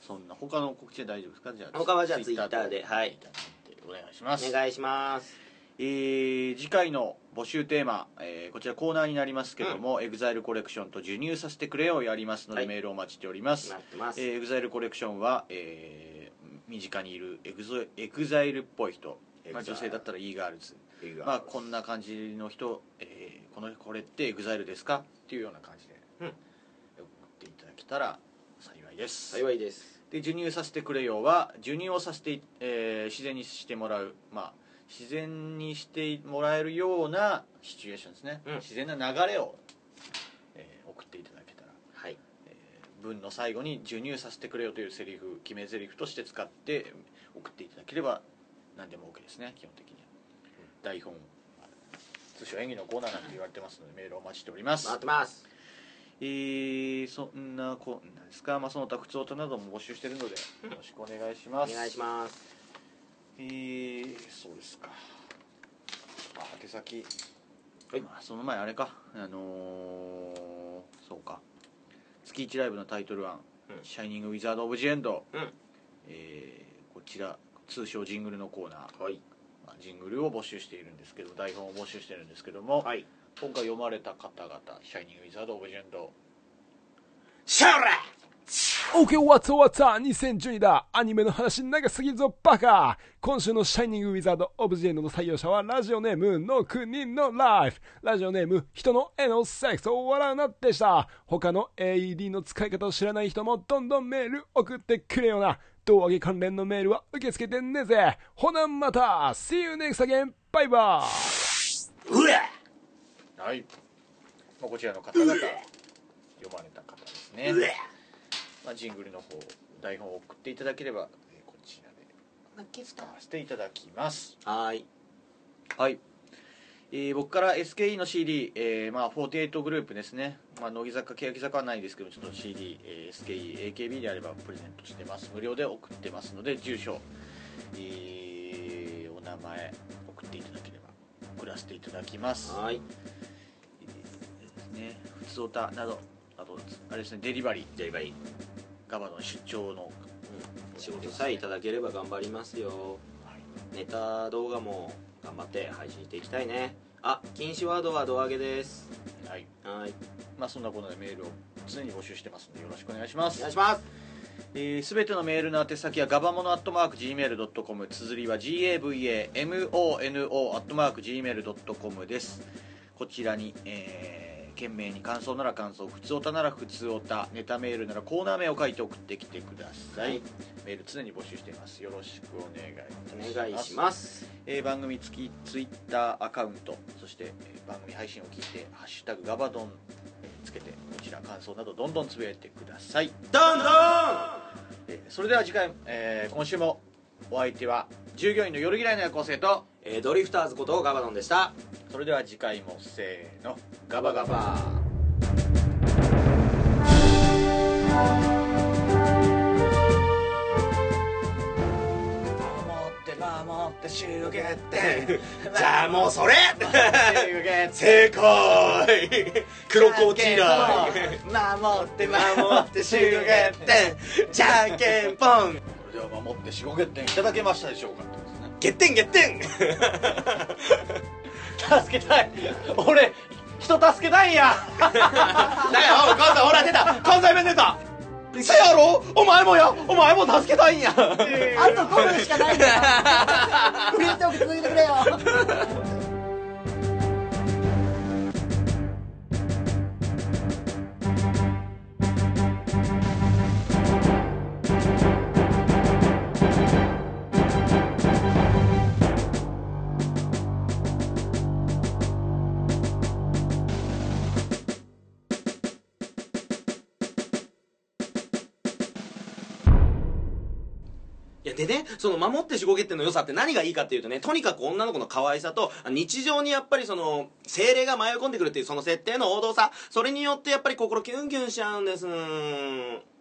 B: そんな他の告知で大丈夫ですか？じゃあ
A: 他はじゃあツイッターで。はい
B: お願いします。
A: お願いします
B: えー次回の募集テーマ、えーこちらコーナーになりますけども、 EXILE コレクションと授乳させてくれをやりますので、
A: はい。
B: メールをお待ちしております。
A: ます、
B: えー、 EXILE コレクションは、えー身近にいるエグゾ EXILE っぽい人、まあ、女性だったら
A: E-girls。
B: まあこんな感じの人、えーこのこれって EXILE ですか？っていうような感じで、
A: うん。
B: 送っていただけたら幸いです。
A: 幸いです。
B: で授乳させてくれよは授乳をさせて、えー自然にしてもらうまあ自然にしてもらえるようなシチュエーションですね、
A: うん。
B: 自然な流れを、えー送っていただけたら、
A: はい。
B: えー文の最後に授乳させてくれよというセリフ決め台詞として使って送っていただければ何でも OK ですね。基本的には、台本通称演技のコーナーなんて言われてますのでメールをお待ちしております。
A: 待ってます。
B: えー、そんなこんなですか、まあ、その他普通音なども募集してるのでよろしくお願いします。
A: お願いします
B: えー、そうですか。あ宛先。
A: はい。
B: まあ、その前あれか。あのー、そうか。月1ライブのタイトル案。
A: うん「
B: シャイニング・ウィザード・オブ・ジ・エンド」
A: うん。
B: えーこちら通称ジングルのコーナー、
A: はい。
B: まあジングルを募集しているんですけど台本を募集してるんですけども、
A: はい。
B: 今回読まれた方々「シャイニング・ウィザード・オブ・ジ・エンド
A: シャオラ
F: OK, what's what's up?2012 だ。アニメの話長すぎるぞバカ。今週のシャイニングウィザードオブジェンドの採用者はラジオネームの国のライフ。ラジオネーム人の絵のセックスを笑うなでした。他の AED の使い方を知らない人もどんどんメール送ってくれよな。胴上げ関連のメールは受け付けてねぜ。ほなまた。See you next again! バイバイ
A: うわ」
B: はい、まあ、こちらの方々読まれた方ですねまあ、ジングルの方台本を送っていただければえーこちらで使わせていただきます。
A: はーい。
B: はい、えー僕から SKE の CD、えーまあ、48グループですね、まあ、乃木坂欅坂はないですけどちょっと CD、えー SKE AKB であればプレゼントしてます。無料で送ってますので住所、えーお名前送っていただければ送らせていただきます。
A: はーい
B: ね。普通歌などあとあれですねデリバリー。
A: デリバリー
B: ガバの出張の。
A: 仕事さえいただければ頑張りますよ。ネタ動画も頑張って配信していきたいね。あ禁止ワードは胴上げです。
B: はい。
A: はい。
B: まあそんなことでメールを常に募集してますのでよろしくお願いします。
A: お願いします。
B: すべ、えー全てのメールの宛先はガバモノアットマーク Gmail.com 綴りは GAVAMONO アットマーク Gmail.com です。こちらに、えー懸命に感想なら感想普通おたなら普通おたネタメールならコーナー名を書いて送ってきてください、
A: はい。
B: メール常に募集しています。よろしくお願いいたします。
A: お願いします。
B: えー番組付きツイッターアカウントそして、えー番組配信を聞いて「ハッシュタグガバドン」えーつけてこちら感想などどんどんつぶやいてください、
A: どんどん！
B: えーそれでは次回、えー今週もお相手は従業員の夜嫌いの夜行性と
A: えードリフターズことガバドンでした。
B: それでは次回もせーの。ガバガバ。守って守ってシューゲッテ
A: じゃあもうそれ。正解黒コチラ
B: 守って
A: 守ってシューゲッテンじゃんけんぽん。
B: それでは守って四五月点いただけましたでしょうかってことですね
A: ゲッテンゲッテン
B: 助けたい。俺人助けたいんや。
A: だよおい関西ほら出た。関西弁出た。せやろ？お前もや。お前も助けたいんや。
E: あと5分しかないんだ。よフリートーク続けてくれよ
A: その守ってしごけっての良さって何がいいかっていうとねとにかく女の子の可愛さと日常にやっぱりその精霊が迷い込んでくるっていうその設定の王道さそれによってやっぱり心キュンキュンしちゃうんです。